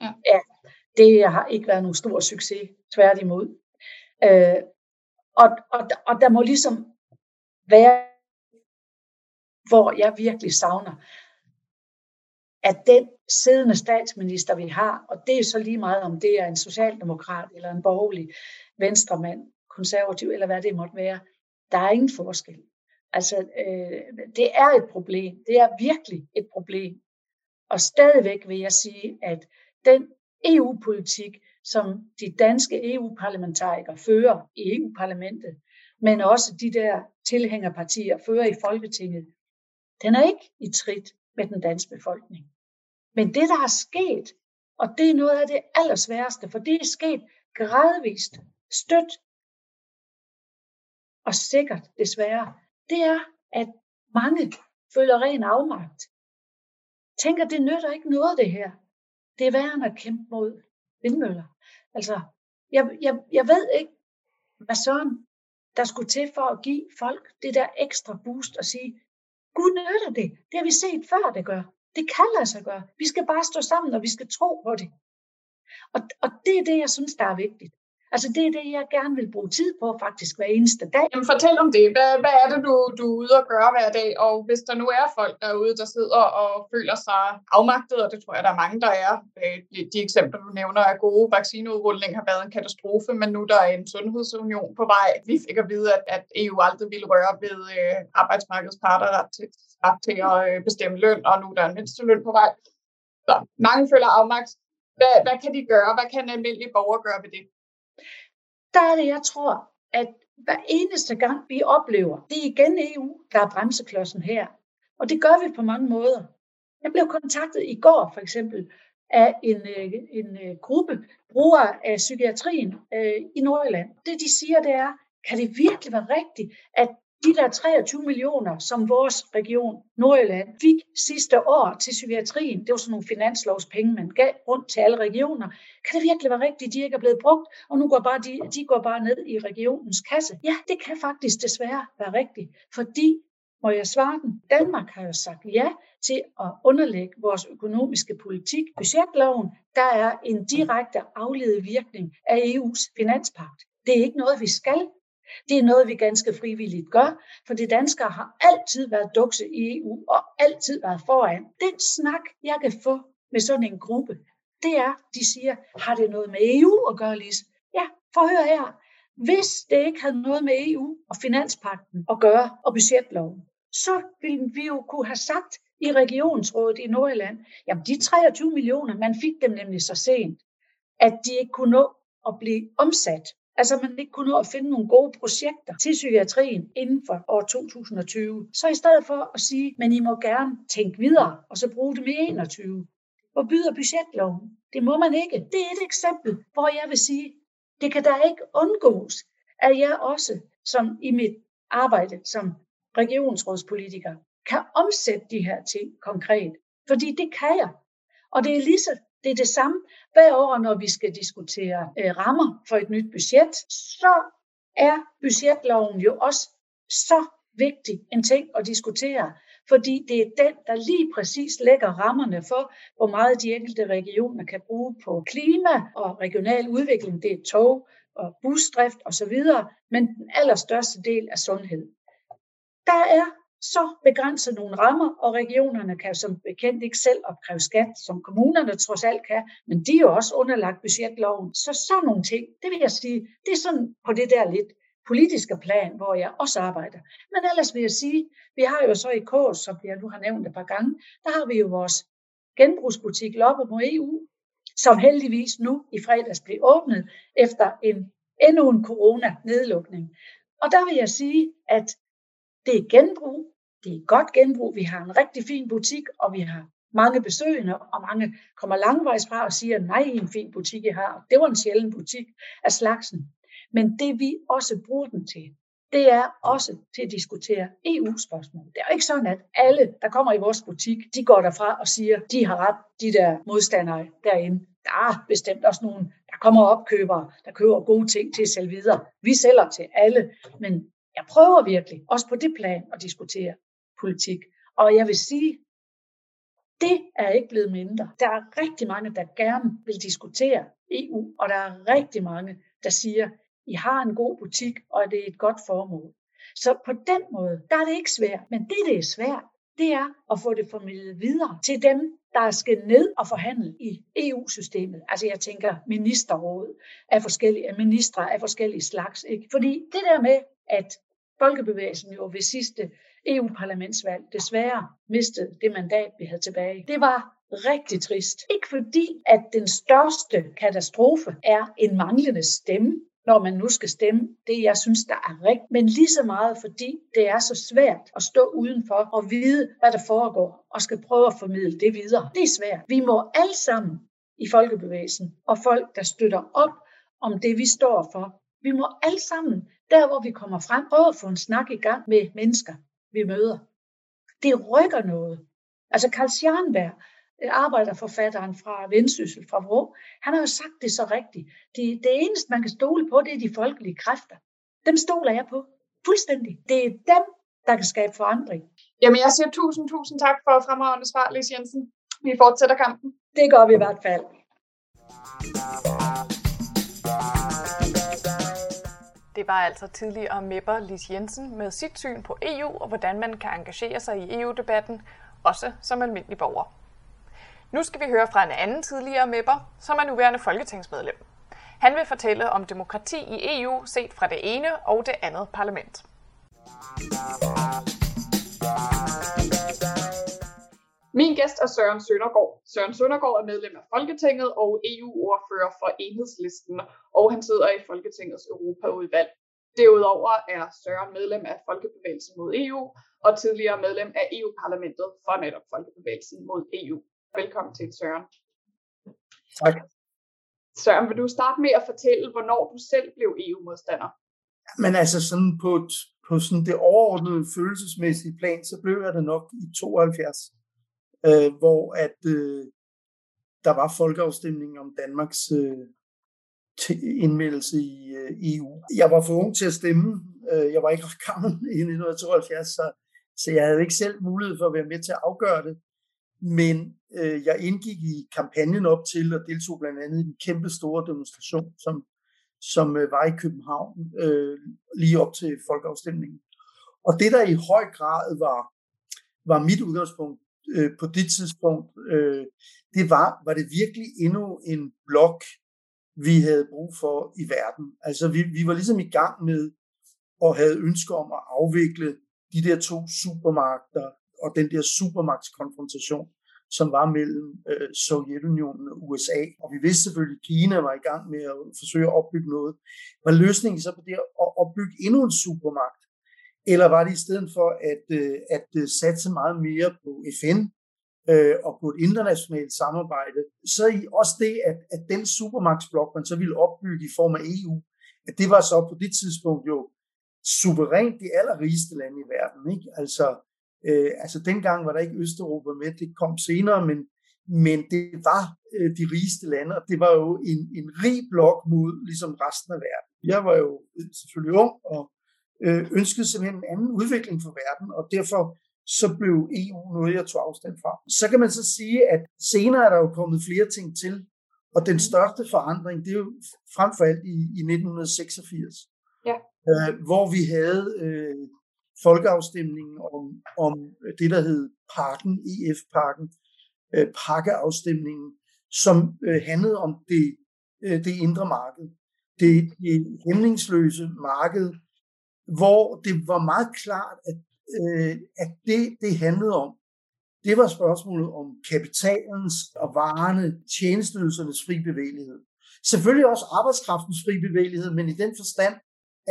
Ja. ja, det har ikke været nogen stor succes, tværtimod. Øh, og, og, og der må ligesom være, hvor jeg virkelig savner, at den siddende statsminister, vi har, og det er så lige meget, om det er en socialdemokrat eller en borgerlig venstremand, konservativ eller hvad det måtte være, der er ingen forskel. Altså, øh, det er et problem. Det er virkelig et problem. Og stadigvæk vil jeg sige, at den EU-politik, som de danske EU-parlamentarikere fører i EU-parlamentet, men også de der tilhængerpartier fører i Folketinget, den er ikke i trit med den danske befolkning. Men det, der er sket, og det er noget af det allersværeste, for det er sket gradvist, stødt og sikkert desværre, det er, at mange føler ren afmagt. Tænker, det nytter ikke noget det her. Det er værre end at kæmpe mod vindmøller. Altså, jeg, jeg, jeg ved ikke, hvad sådan der skulle til for at give folk det der ekstra boost og sige, Gud nytter det. Det har vi set før, det gør. Det kan lade sig gøre. Vi skal bare stå sammen, og vi skal tro på det. Og, og det er det, jeg synes, der er vigtigt. Altså det er det, jeg gerne vil bruge tid på faktisk hver eneste dag. Jamen fortæl om det. Hvad, hvad er det, du, du er ude og gøre hver dag? Og hvis der nu er folk derude, der sidder og føler sig afmagtet, og det tror jeg, der er mange, der er. Øh, de, de eksempler, du nævner, er gode. Vaccineudrulling har været en katastrofe, men nu der er en sundhedsunion på vej. Vi fik at vide, at, at EU aldrig ville røre ved øh, arbejdsmarkedsparter ret til, ret til at øh, bestemme løn, og nu der er en mindsteløn på vej. Så mange føler afmagt. Hvad, hvad kan de gøre? Hvad kan en almindelig borger gøre ved det? der er det, jeg tror, at hver eneste gang vi oplever, det er igen EU, der er bremseklodsen her. Og det gør vi på mange måder. Jeg blev kontaktet i går for eksempel af en, øh, en øh, gruppe brugere af psykiatrien øh, i Nordjylland. Det de siger, det er, kan det virkelig være rigtigt, at de der 23 millioner, som vores region Nordjylland fik sidste år til psykiatrien, det var sådan nogle finanslovspenge, man gav rundt til alle regioner. Kan det virkelig være rigtigt, de ikke er blevet brugt, og nu går bare de, de går bare ned i regionens kasse? Ja, det kan faktisk desværre være rigtigt, fordi må jeg svare den? Danmark har jo sagt ja til at underlægge vores økonomiske politik. Budgetloven, der er en direkte afledet virkning af EU's finanspagt. Det er ikke noget, vi skal. Det er noget, vi ganske frivilligt gør, for de danskere har altid været dukse i EU og altid været foran. Den snak, jeg kan få med sådan en gruppe, det er, de siger, har det noget med EU at gøre, Lise? Ja, for høre her. Hvis det ikke havde noget med EU og finanspakten at gøre og budgetloven, så ville vi jo kunne have sagt i regionsrådet i Nordjylland, jamen de 23 millioner, man fik dem nemlig så sent, at de ikke kunne nå at blive omsat Altså man ikke kunne nå at finde nogle gode projekter til psykiatrien inden for år 2020. Så i stedet for at sige, men I må gerne tænke videre, og så bruge dem i 21. Hvor byder budgetloven? Det må man ikke. Det er et eksempel, hvor jeg vil sige, det kan da ikke undgås, at jeg også, som i mit arbejde som regionsrådspolitiker, kan omsætte de her ting konkret. Fordi det kan jeg. Og det er lige så det er det samme hver år, når vi skal diskutere øh, rammer for et nyt budget, så er budgetloven jo også så vigtig en ting at diskutere, fordi det er den, der lige præcis lægger rammerne for, hvor meget de enkelte regioner kan bruge på klima og regional udvikling. Det er tog og busdrift osv., men den allerstørste del er sundhed. Der er så begrænser nogle rammer, og regionerne kan som bekendt ikke selv opkræve skat, som kommunerne trods alt kan, men de er jo også underlagt budgetloven. Så sådan nogle ting, det vil jeg sige, det er sådan på det der lidt politiske plan, hvor jeg også arbejder. Men ellers vil jeg sige, vi har jo så i KS, som jeg nu har nævnt et par gange, der har vi jo vores genbrugsbutik Loppe mod EU, som heldigvis nu i fredags blev åbnet efter en endnu en corona-nedlukning. Og der vil jeg sige, at det er genbrug, det er godt genbrug. Vi har en rigtig fin butik, og vi har mange besøgende, og mange kommer langvejs fra og siger, nej, en fin butik, I har. Det var en sjælden butik af slagsen. Men det vi også bruger den til, det er også til at diskutere EU-spørgsmål. Det er jo ikke sådan, at alle, der kommer i vores butik, de går derfra og siger, de har ret, de der modstandere derinde. Der er bestemt også nogen, der kommer opkøbere, der køber gode ting til at sælge videre. Vi sælger til alle, men jeg prøver virkelig, også på det plan, at diskutere politik. Og jeg vil sige, det er ikke blevet mindre. Der er rigtig mange, der gerne vil diskutere EU, og der er rigtig mange, der siger, I har en god butik, og det er et godt formål. Så på den måde, der er det ikke svært. Men det, det er svært, det er at få det formidlet videre til dem, der skal ned og forhandle i EU-systemet. Altså jeg tænker ministerråd af forskellige ministre af forskellige slags. Ikke? Fordi det der med, at folkebevægelsen jo ved sidste EU-parlamentsvalg desværre mistede det mandat, vi havde tilbage. Det var rigtig trist. Ikke fordi, at den største katastrofe er en manglende stemme, når man nu skal stemme det, jeg synes, der er rigtigt. Men lige så meget, fordi det er så svært at stå udenfor og vide, hvad der foregår, og skal prøve at formidle det videre. Det er svært. Vi må alle sammen i folkebevægelsen, og folk, der støtter op om det, vi står for, vi må alle sammen, der hvor vi kommer frem, prøve at få en snak i gang med mennesker, vi møder. Det rykker noget. Altså Karl Scharnberg, øh, arbejderforfatteren fra Vendsyssel, fra Vrå, han har jo sagt det så rigtigt. Det, det eneste, man kan stole på, det er de folkelige kræfter. Dem stoler jeg på. Fuldstændig. Det er dem, der kan skabe forandring. Jamen, jeg siger tusind, tusind tak for fremragende svar, Lise Jensen. Vi fortsætter kampen. Det gør vi i hvert fald. Det var altså tidligere MEP'er Lis Jensen med sit syn på EU og hvordan man kan engagere sig i EU-debatten, også som almindelig borger. Nu skal vi høre fra en anden tidligere MEP'er, som er nuværende folketingsmedlem. Han vil fortælle om demokrati i EU set fra det ene og det andet parlament. Min gæst er Søren Søndergaard. Søren Søndergaard er medlem af Folketinget og EU-ordfører for Enhedslisten, og han sidder i Folketingets Europaudvalg. Derudover er Søren medlem af Folkebevægelsen mod EU og tidligere medlem af EU-parlamentet for netop Folkebevægelsen mod EU. Velkommen til, Søren. Tak. Søren, vil du starte med at fortælle, hvornår du selv blev EU-modstander? Men altså sådan på, på sådan det overordnede følelsesmæssige plan, så blev jeg det nok i 72 øh, hvor at øh, der var folkeafstemning om Danmarks øh, indmeldelse i øh, EU. Jeg var for ung til at stemme. Øh, jeg var ikke gammel i 1972, så, så jeg havde ikke selv mulighed for at være med til at afgøre det. Men øh, jeg indgik i kampagnen op til og deltog blandt andet i en kæmpe store demonstration, som, som øh, var i København øh, lige op til folkeafstemningen. Og det, der i høj grad var, var mit udgangspunkt, øh, på det tidspunkt, øh, det var, var det virkelig endnu en blok, vi havde brug for i verden. Altså vi, vi var ligesom i gang med og havde ønsker om at afvikle de der to supermagter og den der supermagtskonfrontation, som var mellem øh, Sovjetunionen og USA. Og vi vidste selvfølgelig, at Kina var i gang med at forsøge at opbygge noget. Var løsningen så på det at opbygge endnu en supermagt? Eller var det i stedet for at, øh, at øh, satse meget mere på FN øh, og på et internationalt samarbejde, så i også det, at, at den supermagtsblok, man så ville opbygge i form af EU, at det var så på det tidspunkt jo suverænt de allerrigeste lande i verden. Ikke? Altså, øh, altså dengang var der ikke Østeuropa med, det kom senere, men, men det var øh, de rigeste lande, og det var jo en, en rig blok mod ligesom resten af verden. Jeg var jo øh, selvfølgelig ung og øh, ønskede simpelthen en anden udvikling for verden, og derfor så blev EU noget, jeg tog afstand fra. Så kan man så sige, at senere er der jo kommet flere ting til, og den mm. største forandring, det er jo frem for alt i, i 1986, ja. øh, hvor vi havde øh, folkeafstemningen om, om det, der hed Parken, EF-parken, øh, pakkeafstemningen, som øh, handlede om det, øh, det indre marked. Det, det hæmningsløse marked, hvor det var meget klart, at, øh, at det, det handlede om, det var spørgsmålet om kapitalens og varerne, tjenesteydelsernes fri bevægelighed. Selvfølgelig også arbejdskraftens fri bevægelighed, men i den forstand,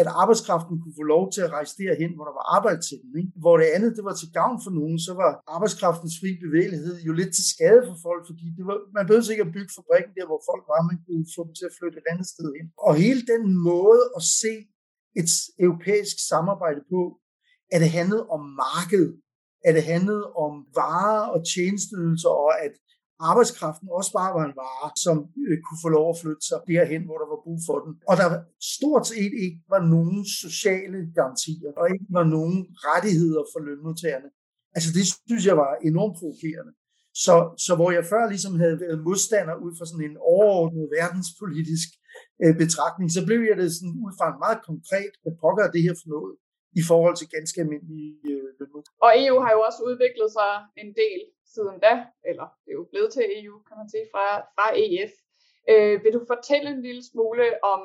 at arbejdskraften kunne få lov til at rejse derhen, hvor der var arbejde til den. Ikke? Hvor det andet, det var til gavn for nogen, så var arbejdskraftens fri bevægelighed jo lidt til skade for folk, fordi det var, man behøvede ikke at bygge fabrikken der, hvor folk var, man kunne få dem til at flytte et andet sted hen. Og hele den måde at se et europæisk samarbejde på, at det handlede om markedet, at det handlede om varer og tjenesteydelser, og at arbejdskraften også bare var en vare, som øh, kunne få lov at flytte sig derhen, hvor der var brug for den. Og der stort set ikke var nogen sociale garantier, og ikke var nogen rettigheder for lønmodtagerne. Altså det synes jeg var enormt provokerende. Så, så hvor jeg før ligesom havde været modstander ud fra sådan en overordnet verdenspolitisk øh, betragtning, så blev jeg det sådan ud fra en meget konkret, hvad pokker det her for noget i forhold til ganske almindelige øh, lønmodtagere. Og EU har jo også udviklet sig en del siden da, eller det er jo blevet til EU, kan man sige, fra, fra EF. Øh, vil du fortælle en lille smule om,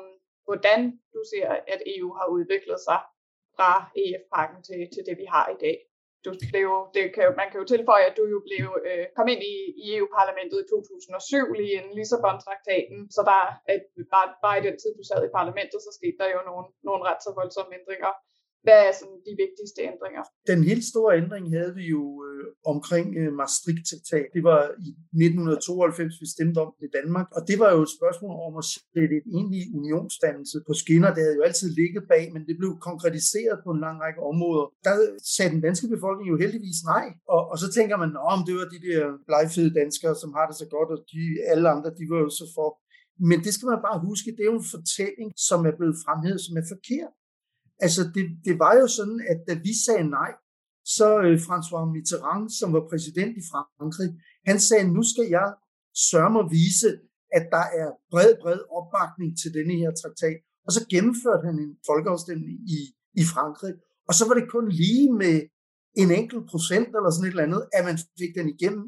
hvordan du ser, at EU har udviklet sig fra EF-pakken til, til det, vi har i dag? Du blev, det kan jo, man kan jo tilføje, at du jo blev, øh, kom ind i, i EU-parlamentet i 2007, lige inden Lissabon-traktaten, så der, at bare, bare i den tid, du sad i parlamentet, så skete der jo nogle, nogle ret så voldsomme ændringer hvad er sådan de vigtigste ændringer? Den helt store ændring havde vi jo øh, omkring øh, Maastricht-traktat. Det var i 1992, vi stemte om det i Danmark, og det var jo et spørgsmål om at sætte et egentlig unionsdannelse på skinner. Det havde jo altid ligget bag, men det blev konkretiseret på en lang række områder. Der sagde den danske befolkning jo heldigvis nej, og, og så tænker man, om det var de der blegfede danskere, som har det så godt, og de, alle andre, de var jo så for men det skal man bare huske, det er jo en fortælling, som er blevet fremhævet, som er forkert. Altså, det, det var jo sådan, at da vi sagde nej, så øh, François Mitterrand, som var præsident i Frankrig, han sagde, nu skal jeg sørge mig vise, at der er bred, bred opbakning til denne her traktat. Og så gennemførte han en folkeafstemning i, i Frankrig. Og så var det kun lige med en enkelt procent eller sådan et eller andet, at man fik den igennem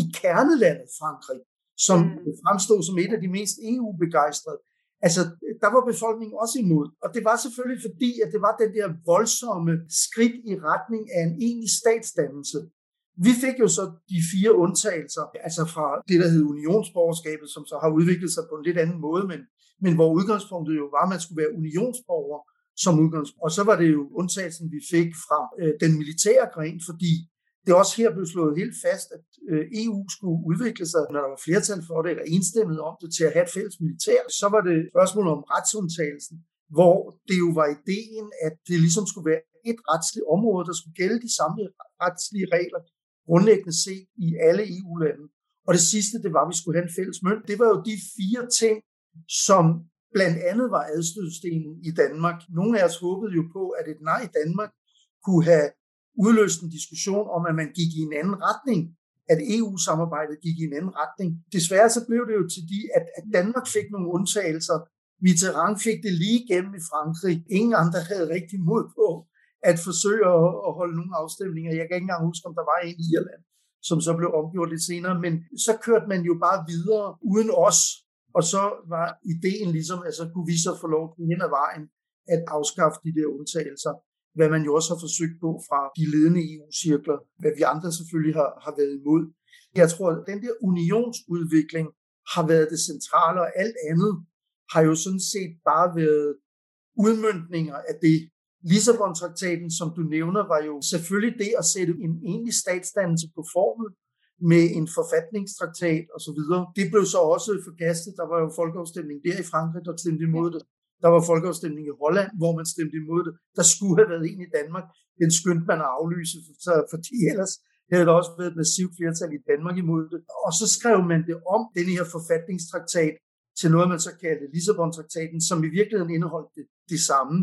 i kernelandet Frankrig, som mm. fremstod som et af de mest EU-begejstrede. Altså, der var befolkningen også imod. Og det var selvfølgelig fordi, at det var den der voldsomme skridt i retning af en egentlig statsdannelse. Vi fik jo så de fire undtagelser, altså fra det, der hed unionsborgerskabet, som så har udviklet sig på en lidt anden måde, men, men hvor udgangspunktet jo var, at man skulle være unionsborger som udgangspunkt. Og så var det jo undtagelsen, vi fik fra øh, den militære gren, fordi det er også her blev slået helt fast, at øh, EU skulle udvikle sig, når der var flertal for det, eller enstemmigt om det, til at have et fælles militær. Så var det spørgsmålet om retsundtagelsen, hvor det jo var ideen, at det ligesom skulle være et retsligt område, der skulle gælde de samme retslige regler, grundlæggende set i alle EU-lande. Og det sidste, det var, at vi skulle have en fælles mønt. Det var jo de fire ting, som blandt andet var adstødstenen i Danmark. Nogle af os håbede jo på, at et nej i Danmark kunne have udløste en diskussion om, at man gik i en anden retning, at EU-samarbejdet gik i en anden retning. Desværre så blev det jo til de, at, at Danmark fik nogle undtagelser. Mitterrand fik det lige igennem i Frankrig. Ingen andre havde rigtig mod på at forsøge at, at holde nogle afstemninger. Jeg kan ikke engang huske, om der var en i Irland, som så blev omgjort lidt senere. Men så kørte man jo bare videre uden os. Og så var ideen ligesom, at så kunne vi så få lov til hen ad vejen at afskaffe de der undtagelser hvad man jo også har forsøgt på fra de ledende EU-cirkler, hvad vi andre selvfølgelig har, har været imod. Jeg tror, at den der unionsudvikling har været det centrale, og alt andet har jo sådan set bare været udmyndninger af det. Lissabon-traktaten, som du nævner, var jo selvfølgelig det at sætte en egentlig statsdannelse på formel med en forfatningstraktat osv. Det blev så også forkastet. Der var jo folkeafstemning der i Frankrig, der stemte imod det. Der var folkeafstemning i Holland, hvor man stemte imod det. Der skulle have været en i Danmark. Den skyndte man at aflyse, fordi ellers havde der også været et massivt flertal i Danmark imod det. Og så skrev man det om, den her forfatningstraktat, til noget, man så kaldte Lissabon-traktaten, som i virkeligheden indeholdt det, det samme,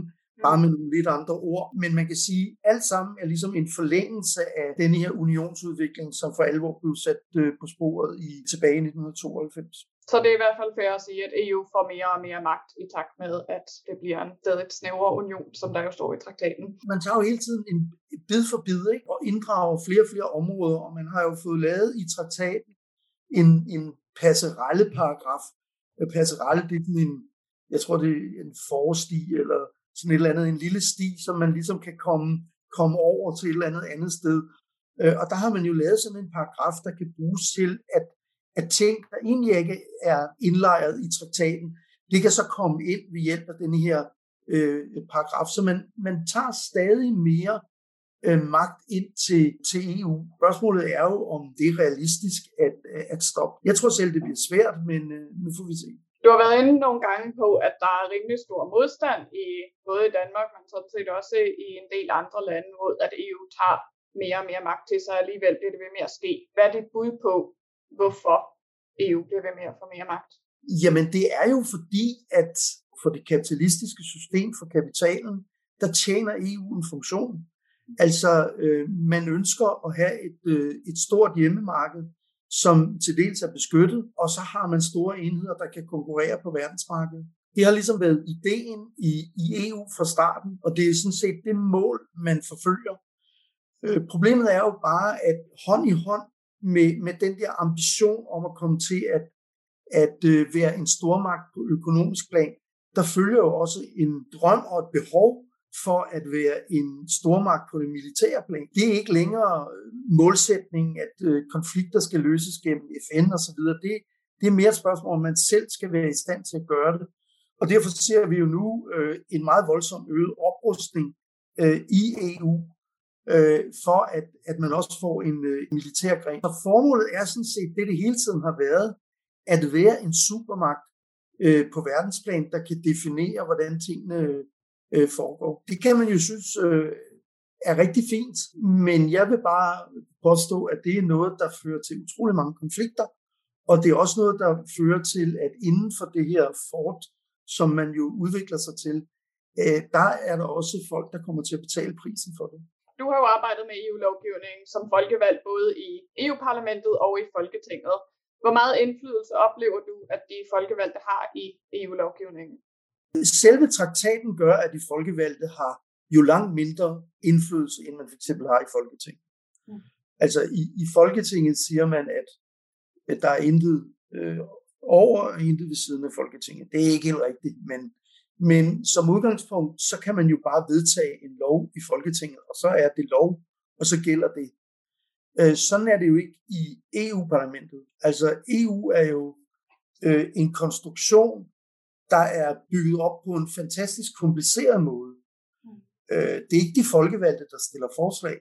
bare med nogle lidt andre ord. Men man kan sige, at alt sammen er ligesom en forlængelse af denne her unionsudvikling, som for alvor blev sat øh, på sporet i tilbage i 1992. Så det er i hvert fald fair at sige, at EU får mere og mere magt i takt med, at det bliver en stadig snævrere union, som der jo står i traktaten. Man tager jo hele tiden en bid for bid ikke? og inddrager flere og flere områder, og man har jo fået lavet i traktaten en, en passerelle paragraf. Øh, passerelle, det er en, jeg tror det er en forsti, eller sådan et eller andet, en lille sti, som man ligesom kan komme, komme over til et eller andet andet sted. Øh, og der har man jo lavet sådan en paragraf, der kan bruges til at at ting, der egentlig ikke er indlejret i traktaten, det kan så komme ind ved hjælp af den her øh, paragraf. Så man, man tager stadig mere øh, magt ind til, til EU. Spørgsmålet er jo, om det er realistisk at, at stoppe. Jeg tror selv, det bliver svært, men øh, nu får vi se. Du har været inde nogle gange på, at der er rimelig stor modstand i både i Danmark, men sådan set også i en del andre lande mod, at EU tager mere og mere magt til sig, alligevel bliver det ved med at ske. Hvad er det bud på, hvorfor EU bliver ved med at få mere magt? Jamen det er jo fordi, at for det kapitalistiske system for kapitalen, der tjener EU en funktion. Altså øh, man ønsker at have et, øh, et stort hjemmemarked, som til dels er beskyttet, og så har man store enheder, der kan konkurrere på verdensmarkedet. Det har ligesom været ideen i, i EU fra starten, og det er sådan set det mål, man forfølger. Øh, problemet er jo bare, at hånd i hånd med, med den der ambition om at komme til at, at øh, være en stormagt på økonomisk plan, der følger jo også en drøm og et behov for at være en stormagt på det militære plan. Det er ikke længere øh, målsætningen, at øh, konflikter skal løses gennem FN osv. Det, det er mere et spørgsmål, om man selv skal være i stand til at gøre det. Og derfor ser vi jo nu øh, en meget voldsom øget oprustning øh, i EU, øh, for at, at man også får en øh, militær gren. Så formålet er sådan set det, det hele tiden har været, at være en supermagt øh, på verdensplan, der kan definere, hvordan tingene øh, foregår. Det kan man jo synes øh, er rigtig fint, men jeg vil bare påstå, at det er noget, der fører til utrolig mange konflikter, og det er også noget, der fører til, at inden for det her fort, som man jo udvikler sig til, øh, der er der også folk, der kommer til at betale prisen for det. Du har jo arbejdet med EU-lovgivning som folkevalgt både i EU-parlamentet og i Folketinget. Hvor meget indflydelse oplever du, at de folkevalgte har i EU-lovgivningen? Selve traktaten gør, at de folkevalgte har jo langt mindre indflydelse, end man fx har i Folketinget. Mm. Altså i, i Folketinget siger man, at, at der er intet øh, over og intet ved siden af Folketinget. Det er ikke helt rigtigt, men, men som udgangspunkt, så kan man jo bare vedtage en lov i Folketinget, og så er det lov, og så gælder det. Øh, sådan er det jo ikke i EU-parlamentet. Altså EU er jo øh, en konstruktion, der er bygget op på en fantastisk kompliceret måde. Mm. Øh, det er ikke de folkevalgte, der stiller forslag.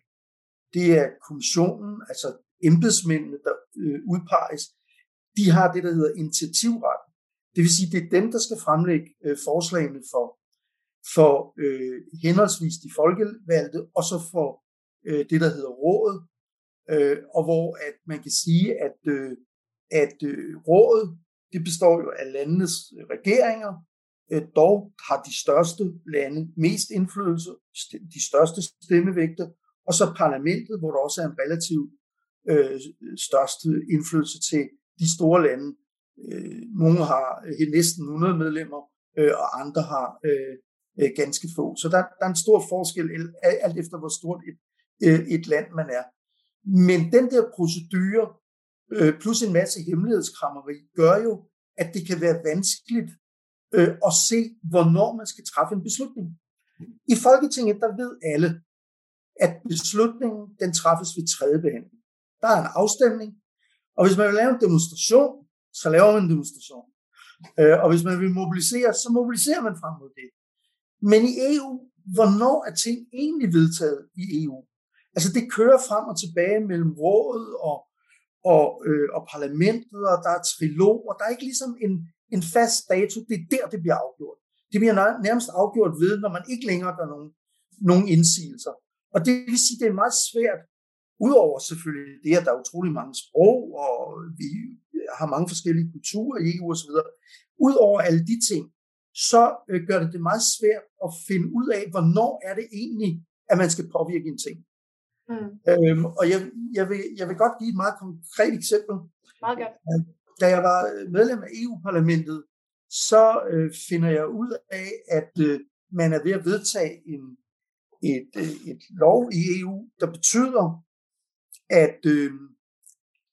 Det er kommissionen, altså embedsmændene, der øh, udpeges. De har det, der hedder initiativret. Det vil sige, det er dem, der skal fremlægge øh, forslagene for, for øh, henholdsvis de folkevalgte, og så for øh, det, der hedder rådet, øh, og hvor at man kan sige, at, øh, at øh, rådet det består jo af landenes øh, regeringer, øh, dog har de største lande mest indflydelse, de største stemmevægte, og så parlamentet, hvor der også er en relativ øh, største indflydelse til de store lande. Øh, nogle har øh, næsten 100 medlemmer, øh, og andre har øh, øh, ganske få. Så der, der er en stor forskel, alt efter hvor stort et, øh, et land man er. Men den der procedure, øh, plus en masse hemmelighedskrammeri, gør jo, at det kan være vanskeligt øh, at se, hvornår man skal træffe en beslutning. I Folketinget, der ved alle, at beslutningen den træffes ved tredje behandling. Der er en afstemning, og hvis man vil lave en demonstration, så laver man en demonstration. Øh, og hvis man vil mobilisere, så mobiliserer man frem mod det. Men i EU, hvornår er ting egentlig vedtaget i EU? Altså det kører frem og tilbage mellem rådet og, og, øh, og parlamentet, og der er trilog, og der er ikke ligesom en, en fast dato. Det er der, det bliver afgjort. Det bliver nærmest afgjort ved, når man ikke længere gør nogen, nogen indsigelser. Og det vil sige, det er meget svært, udover selvfølgelig det, at der er utrolig mange sprog, og vi har mange forskellige kulturer i EU osv., udover alle de ting, så øh, gør det det meget svært at finde ud af, hvornår er det egentlig, at man skal påvirke en ting. Mm. Øhm, og jeg, jeg, vil, jeg vil godt give et meget konkret eksempel. Meget godt. Da jeg var medlem af EU-parlamentet, så øh, finder jeg ud af, at øh, man er ved at vedtage en, et, øh, et lov i EU, der betyder, at, øh,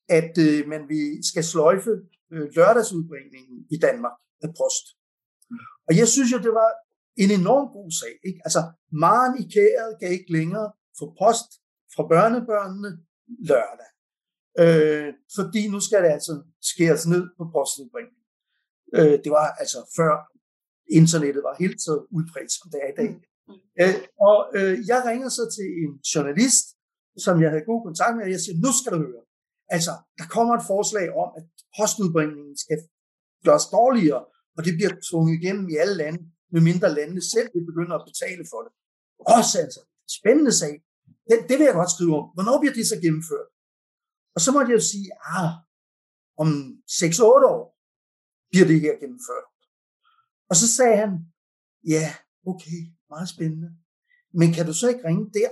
at øh, man skal sløjfe øh, lørdagsudbringningen i Danmark af post. Og jeg synes jo, det var en enorm god sag. Ikke? Altså, Maren i kæret kan ikke længere få post fra børnebørnene lørdag. Øh, fordi nu skal det altså skæres ned på postudbringning. Øh, det var altså før internettet var helt så udbredt, som det er i dag. Mm. Øh, og øh, jeg ringer så til en journalist, som jeg havde god kontakt med, og jeg siger, nu skal du høre. Altså, der kommer et forslag om, at postudbringningen skal gøres dårligere, og det bliver tvunget igennem i alle lande, medmindre landene selv vil begynde at betale for det. Også altså, spændende sag. Det, det vil jeg godt skrive om. Hvornår bliver det så gennemført? Og så måtte jeg jo sige, ah, om 6-8 år bliver det her gennemført. Og så sagde han, ja, okay, meget spændende. Men kan du så ikke ringe der?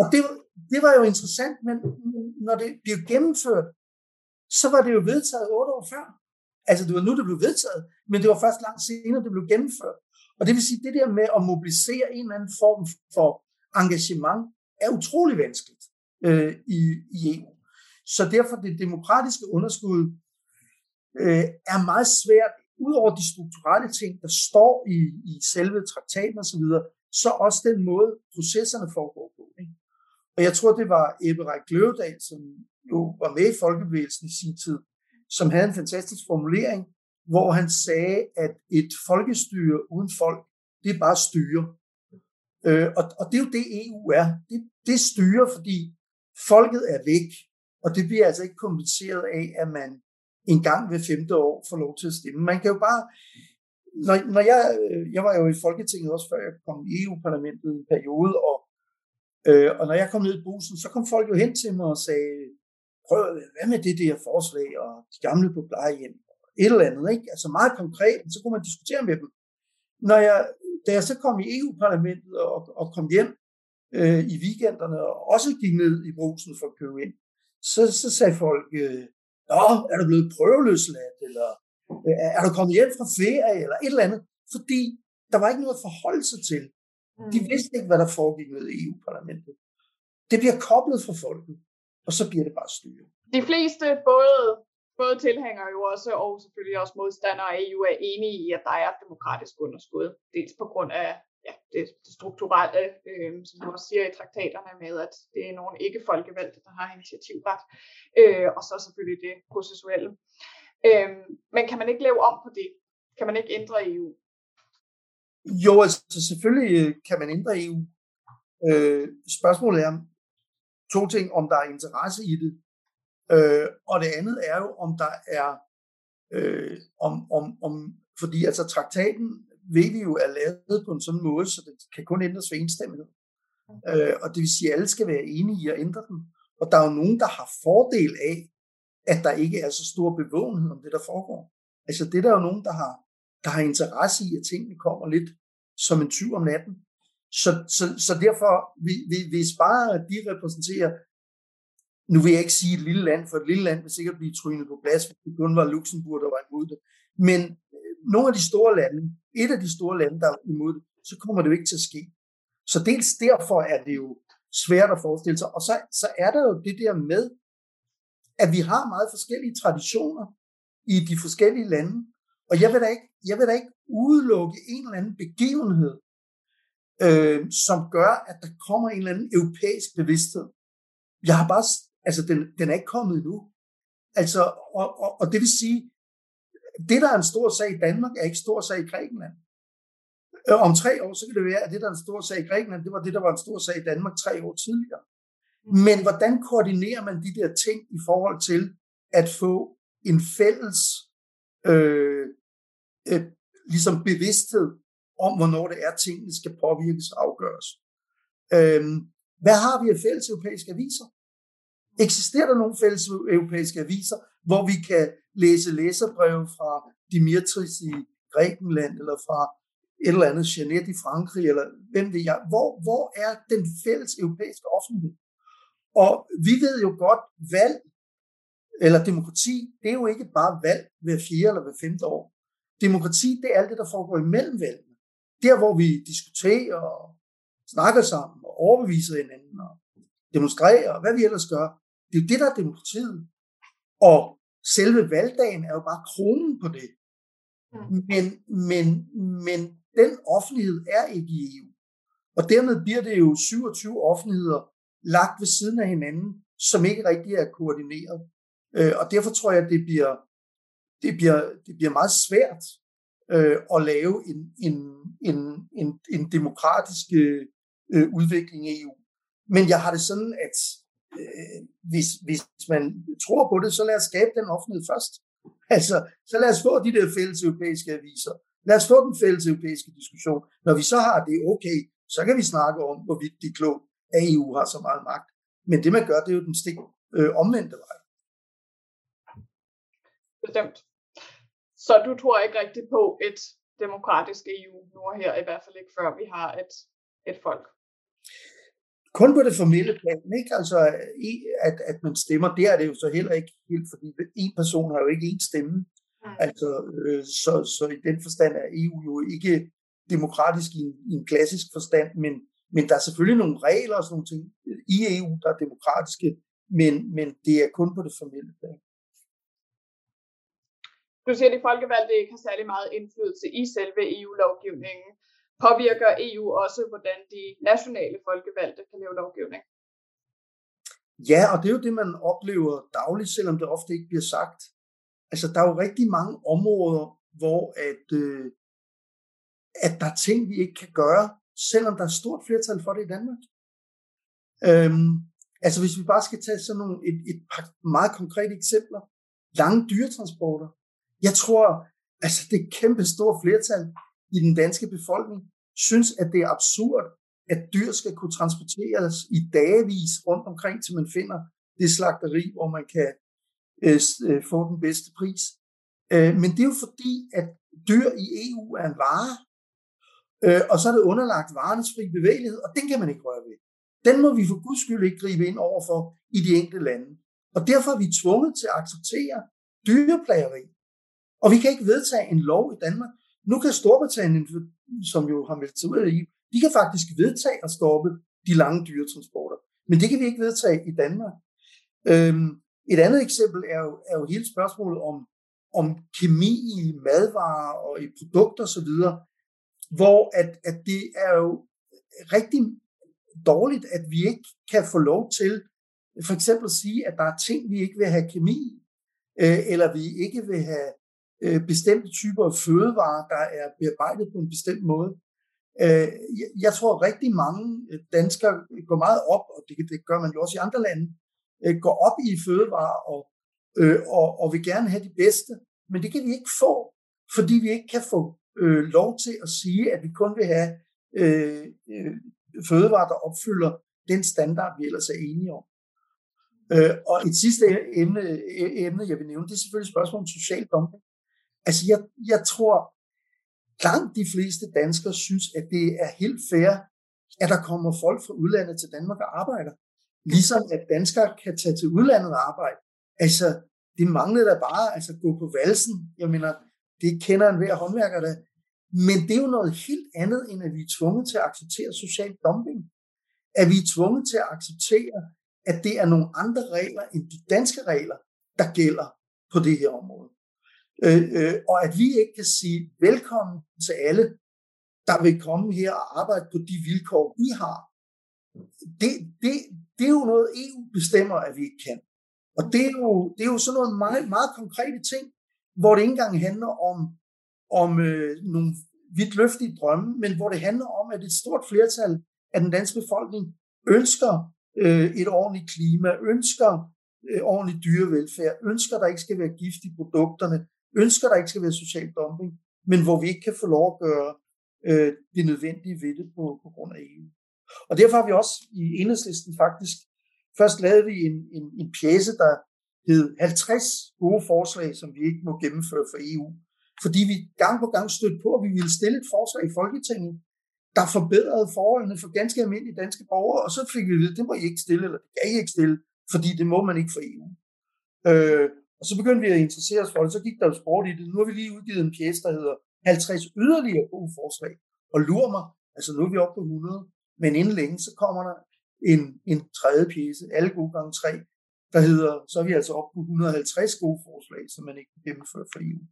Og det, det var jo interessant, men når det blev gennemført, så var det jo vedtaget otte år før. Altså det var nu, det blev vedtaget, men det var først langt senere, det blev gennemført. Og det vil sige, det der med at mobilisere en eller anden form for engagement er utrolig vanskeligt øh, i, i EU. Så derfor det demokratiske underskud øh, er meget svært, udover de strukturelle ting, der står i, i selve traktaten osv., så, så også den måde, processerne foregår på. Ikke? Og jeg tror, det var Ebbe Ræk som jo var med i folkebevægelsen i sin tid, som havde en fantastisk formulering, hvor han sagde, at et folkestyre uden folk, det er bare styre. Øh, og, og det er jo det, EU er. Det, det styrer, fordi folket er væk, og det bliver altså ikke kompenseret af, at man en gang ved femte år får lov til at stemme. Man kan jo bare... Når, når jeg, øh, jeg var jo i Folketinget også, før jeg kom i EU-parlamentet en periode, og, øh, og når jeg kom ned i bussen, så kom folk jo hen til mig og sagde, prøv, hvad med det der forslag, og de gamle på plejehjem, et eller andet, ikke? Altså meget konkret, så kunne man diskutere med dem. Når jeg da jeg så kom i EU-parlamentet og, og kom hjem øh, i weekenderne, og også gik ned i brusen for at købe ind, så, så sagde folk, øh, Nå, er du blevet prøveløsladt, eller øh, er du kommet hjem fra ferie, eller et eller andet. Fordi der var ikke noget at forholde sig til. De Mm. vidste ikke, hvad der foregik med EU-parlamentet. Det bliver koblet fra folket, og så bliver det bare styret. De fleste, både, både tilhængere jo også, og selvfølgelig også modstandere af EU, er enige i, at der er et demokratisk underskud. Dels på grund af ja, det, det strukturelle, øh, som du også siger i traktaterne med, at det er nogle ikke-folkevalgte, der har initiativret, øh, og så selvfølgelig det processuelle. Øh, men kan man ikke lave om på det? Kan man ikke ændre EU? Jo, altså selvfølgelig øh, kan man ændre EU. Øh, spørgsmålet er to ting, om der er interesse i det, øh, og det andet er jo, om der er, øh, om, om, om, fordi altså traktaten ved vi jo er lavet på en sådan måde, så det kan kun ændres ved enstemmighed. Øh, og det vil sige, at alle skal være enige i at ændre den. Og der er jo nogen, der har fordel af, at der ikke er så stor bevågenhed om det, der foregår. Altså det er der jo nogen, der har, der har interesse i, at tingene kommer lidt som en tyv om natten. Så, så, så derfor, hvis bare de repræsenterer, nu vil jeg ikke sige et lille land, for et lille land vil sikkert blive trynet på plads, hvis det kun var Luxembourg, der var imod det. Men øh, nogle af de store lande, et af de store lande, der er imod det, så kommer det jo ikke til at ske. Så dels derfor er det jo svært at forestille sig, og så, så er der jo det der med, at vi har meget forskellige traditioner i de forskellige lande, og jeg vil da ikke, jeg vil da ikke udelukke en eller anden begivenhed, øh, som gør, at der kommer en eller anden europæisk bevidsthed. Jeg har bare, altså den, den er ikke kommet endnu. Altså, og, og, og det vil sige, det, der er en stor sag i Danmark, er ikke stor sag i Grækenland. Øh, Om tre år, så kan det være, at det, der er en stor sag i Grækenland, det var det, der var en stor sag i Danmark tre år tidligere. Men hvordan koordinerer man de der ting i forhold til at få en fælles øh, øh, ligesom bevidsthed om, hvornår det er, tingene skal påvirkes og afgøres. Øh, hvad har vi af fælles europæiske aviser? Eksisterer der nogle fælles europæiske aviser, hvor vi kan læse læserbreve fra Dimitris i Grækenland, eller fra et eller andet Jeanette i Frankrig, eller hvem ved jeg. Hvor, hvor er den fælles europæiske offentlighed? Og vi ved jo godt, valg eller demokrati, det er jo ikke bare valg hver fjerde eller hver femte år. Demokrati, det er alt det, der foregår imellem valgene. Der, hvor vi diskuterer og snakker sammen og overbeviser hinanden og demonstrerer, og hvad vi ellers gør. Det er jo det, der er demokratiet. Og selve valgdagen er jo bare kronen på det. Men, men, men den offentlighed er ikke i EU. Og dermed bliver det jo 27 offentligheder lagt ved siden af hinanden, som ikke rigtig er koordineret. Øh, og derfor tror jeg, at det bliver, det bliver, det bliver meget svært øh, at lave en, en, en, en, en demokratisk øh, udvikling i EU. Men jeg har det sådan, at øh, hvis, hvis man tror på det, så lad os skabe den offentlighed først. Altså, så lad os få de der fælles europæiske aviser. Lad os få den fælles europæiske diskussion. Når vi så har det okay, så kan vi snakke om, hvorvidt det er klogt, at EU har så meget magt. Men det man gør, det er jo den stik øh, omvendte vej. Bestemt. Så du tror ikke rigtigt på et demokratisk EU nu og her, i hvert fald ikke før vi har et, et folk? Kun på det formelle plan, ikke? Altså, at, at man stemmer, det er det jo så heller ikke helt, fordi en person har jo ikke én stemme. Mm. Altså, øh, så, så i den forstand er EU jo ikke demokratisk i en, i en klassisk forstand, men, men der er selvfølgelig nogle regler og sådan nogle ting i EU, der er demokratiske, men, men det er kun på det formelle plan. Du siger, at de folkevalgte ikke har særlig meget indflydelse i selve EU-lovgivningen. Påvirker EU også, hvordan de nationale folkevalgte kan lave lovgivning? Ja, og det er jo det, man oplever dagligt, selvom det ofte ikke bliver sagt. Altså, der er jo rigtig mange områder, hvor at, øh, at der er ting, vi ikke kan gøre, selvom der er stort flertal for det i Danmark. Øhm, altså, hvis vi bare skal tage sådan nogle, et, et par meget konkrete eksempler. Lange dyretransporter. Jeg tror, altså det kæmpe store flertal i den danske befolkning synes, at det er absurd, at dyr skal kunne transporteres i dagevis rundt omkring, til man finder det slagteri, hvor man kan øh, øh få den bedste pris. Øh, men det er jo fordi, at dyr i EU er en vare, øh, og så er det underlagt varens fri bevægelighed, og den kan man ikke røre ved. Den må vi for guds skyld ikke gribe ind overfor i de enkelte lande. Og derfor er vi tvunget til at acceptere dyreplageri. Og vi kan ikke vedtage en lov i Danmark. Nu kan Storbritannien, som jo har meldt sig ud af EU, de kan faktisk vedtage at stoppe de lange dyretransporter. Men det kan vi ikke vedtage i Danmark. Øhm, et andet eksempel er jo, er jo hele spørgsmålet om, om kemi i madvarer og i produkter osv., hvor at, at det er jo rigtig dårligt, at vi ikke kan få lov til for eksempel at sige, at der er ting, vi ikke vil have kemi øh, eller vi ikke vil have øh, bestemte typer af fødevarer, der er bearbejdet på en bestemt måde. Øh, jeg tror, at rigtig mange danskere går meget op, og det, det gør man jo også i andre lande, går op i fødevarer og, og, og vil gerne have de bedste, men det kan vi ikke få, fordi vi ikke kan få øh, lov til at sige, at vi kun vil have øh, øh, fødevarer, der opfylder den standard, vi ellers er enige om. Øh, og et sidste emne, emne, jeg vil nævne, det er selvfølgelig spørgsmål om social dumping. Altså, jeg, jeg tror, langt de fleste danskere synes, at det er helt fair, at der kommer folk fra udlandet til Danmark og arbejder. Ligesom at danskere kan tage til udlandet og arbejde. Altså, det manglede da bare altså gå på valsen. Jeg mener, det kender en hver håndværker da. Men det er jo noget helt andet, end at vi er tvunget til at acceptere social dumping. At vi er tvunget til at acceptere, at det er nogle andre regler end de danske regler, der gælder på det her område. Øh, øh, og at vi ikke kan sige velkommen til alle, der vil komme her og arbejde på de vilkår, vi har. Det, det, det er jo noget, EU bestemmer, at vi ikke kan. Og det er jo, det er jo sådan nogle meget, meget konkrete ting, hvor det ikke engang handler om, om øh, nogle vidt løftige drømme, men hvor det handler om, at et stort flertal af den danske befolkning ønsker øh, et ordentligt klima, ønsker øh, ordentlig dyrevelfærd, ønsker, der ikke skal være gift i produkterne, ønsker, der ikke skal være social dumping, men hvor vi ikke kan få lov at gøre øh, det nødvendige ved det på, på grund af EU. Og derfor har vi også i enhedslisten faktisk, først lavet vi en, en, en pjæse, der hed 50 gode forslag, som vi ikke må gennemføre for EU. Fordi vi gang på gang stødte på, at vi ville stille et forslag i Folketinget, der forbedrede forholdene for ganske almindelige danske borgere, og så fik vi at vide, det må I ikke stille, eller det kan I ikke stille, fordi det må man ikke for EU. Øh, og så begyndte vi at interessere os for det, så gik der jo sport i det. Nu har vi lige udgivet en pjæse, der hedder 50 yderligere gode forslag. Og lurer mig, altså nu er vi oppe på 100, men inden længe, så kommer der en, en tredje pjæse, alle gode gange tre, der hedder, så er vi altså oppe på 150 gode forslag, som man ikke kan gennemføre for EU.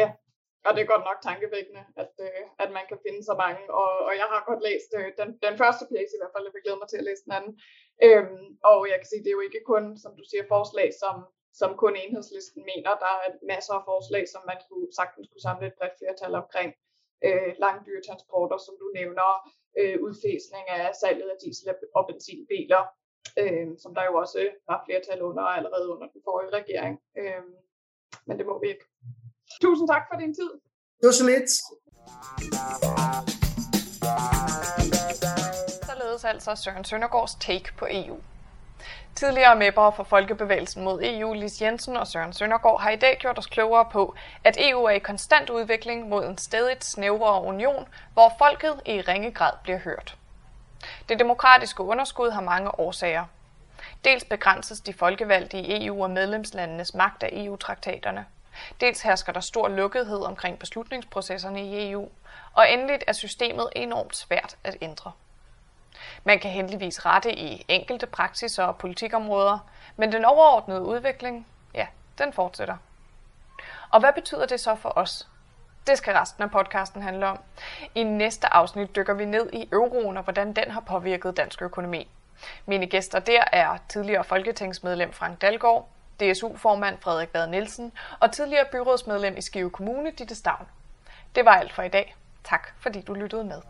Ja, og det er godt nok tankevækkende, at, øh, at man kan finde så mange. Og, og jeg har godt læst øh, den, den første pjæse i hvert fald, jeg vil glæde mig til at læse den anden. Øhm, og jeg kan sige, det er jo ikke kun, som du siger, forslag, som, som kun enhedslisten mener. Der er masser af forslag, som man kunne, sagtens kunne samle et bredt flertal omkring. Øh, langdyretransporter, som du nævner, øh, udfæsning af salget af diesel- og benzinbiler, øh, som der jo også var flertal under allerede under den forrige regering. Øh, men det må vi ikke. Tusind tak for din tid. Det var så lidt. Således altså Søren Søndergaards take på EU. Tidligere mepper for Folkebevægelsen mod EU, Lis Jensen og Søren Søndergaard, har i dag gjort os klogere på, at EU er i konstant udvikling mod en stadigt snævrere union, hvor folket i ringe grad bliver hørt. Det demokratiske underskud har mange årsager. Dels begrænses de folkevalgte i EU og medlemslandenes magt af EU-traktaterne. Dels hersker der stor lukkethed omkring beslutningsprocesserne i EU, og endeligt er systemet enormt svært at ændre. Man kan heldigvis rette i enkelte praksiser og politikområder, men den overordnede udvikling, ja, den fortsætter. Og hvad betyder det så for os? Det skal resten af podcasten handle om. I næste afsnit dykker vi ned i euroen og hvordan den har påvirket dansk økonomi. Mine gæster der er tidligere folketingsmedlem Frank Dalgaard, DSU-formand Frederik Bad Nielsen og tidligere byrådsmedlem i Skive Kommune, Ditte Stavn. Det var alt for i dag. Tak fordi du lyttede med.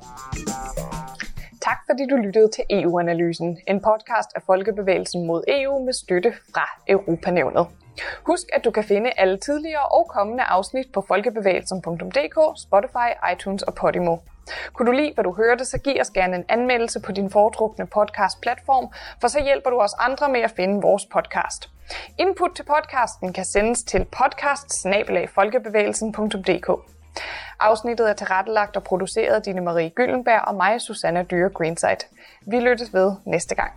Tak fordi du lyttede til EU-analysen, en podcast af Folkebevægelsen mod EU med støtte fra Europanævnet. Husk, at du kan finde alle tidligere og kommende afsnit på folkebevægelsen.dk, Spotify, iTunes og Podimo. Kunne du lide, hvad du hørte, så giv os gerne en anmeldelse på din foretrukne podcast-platform, for så hjælper du os andre med at finde vores podcast. Input til podcasten kan sendes til podcast Afsnittet er tilrettelagt og produceret af Dine Marie Gyllenberg og mig, Susanna Dyre Greenside. Vi lyttes ved næste gang.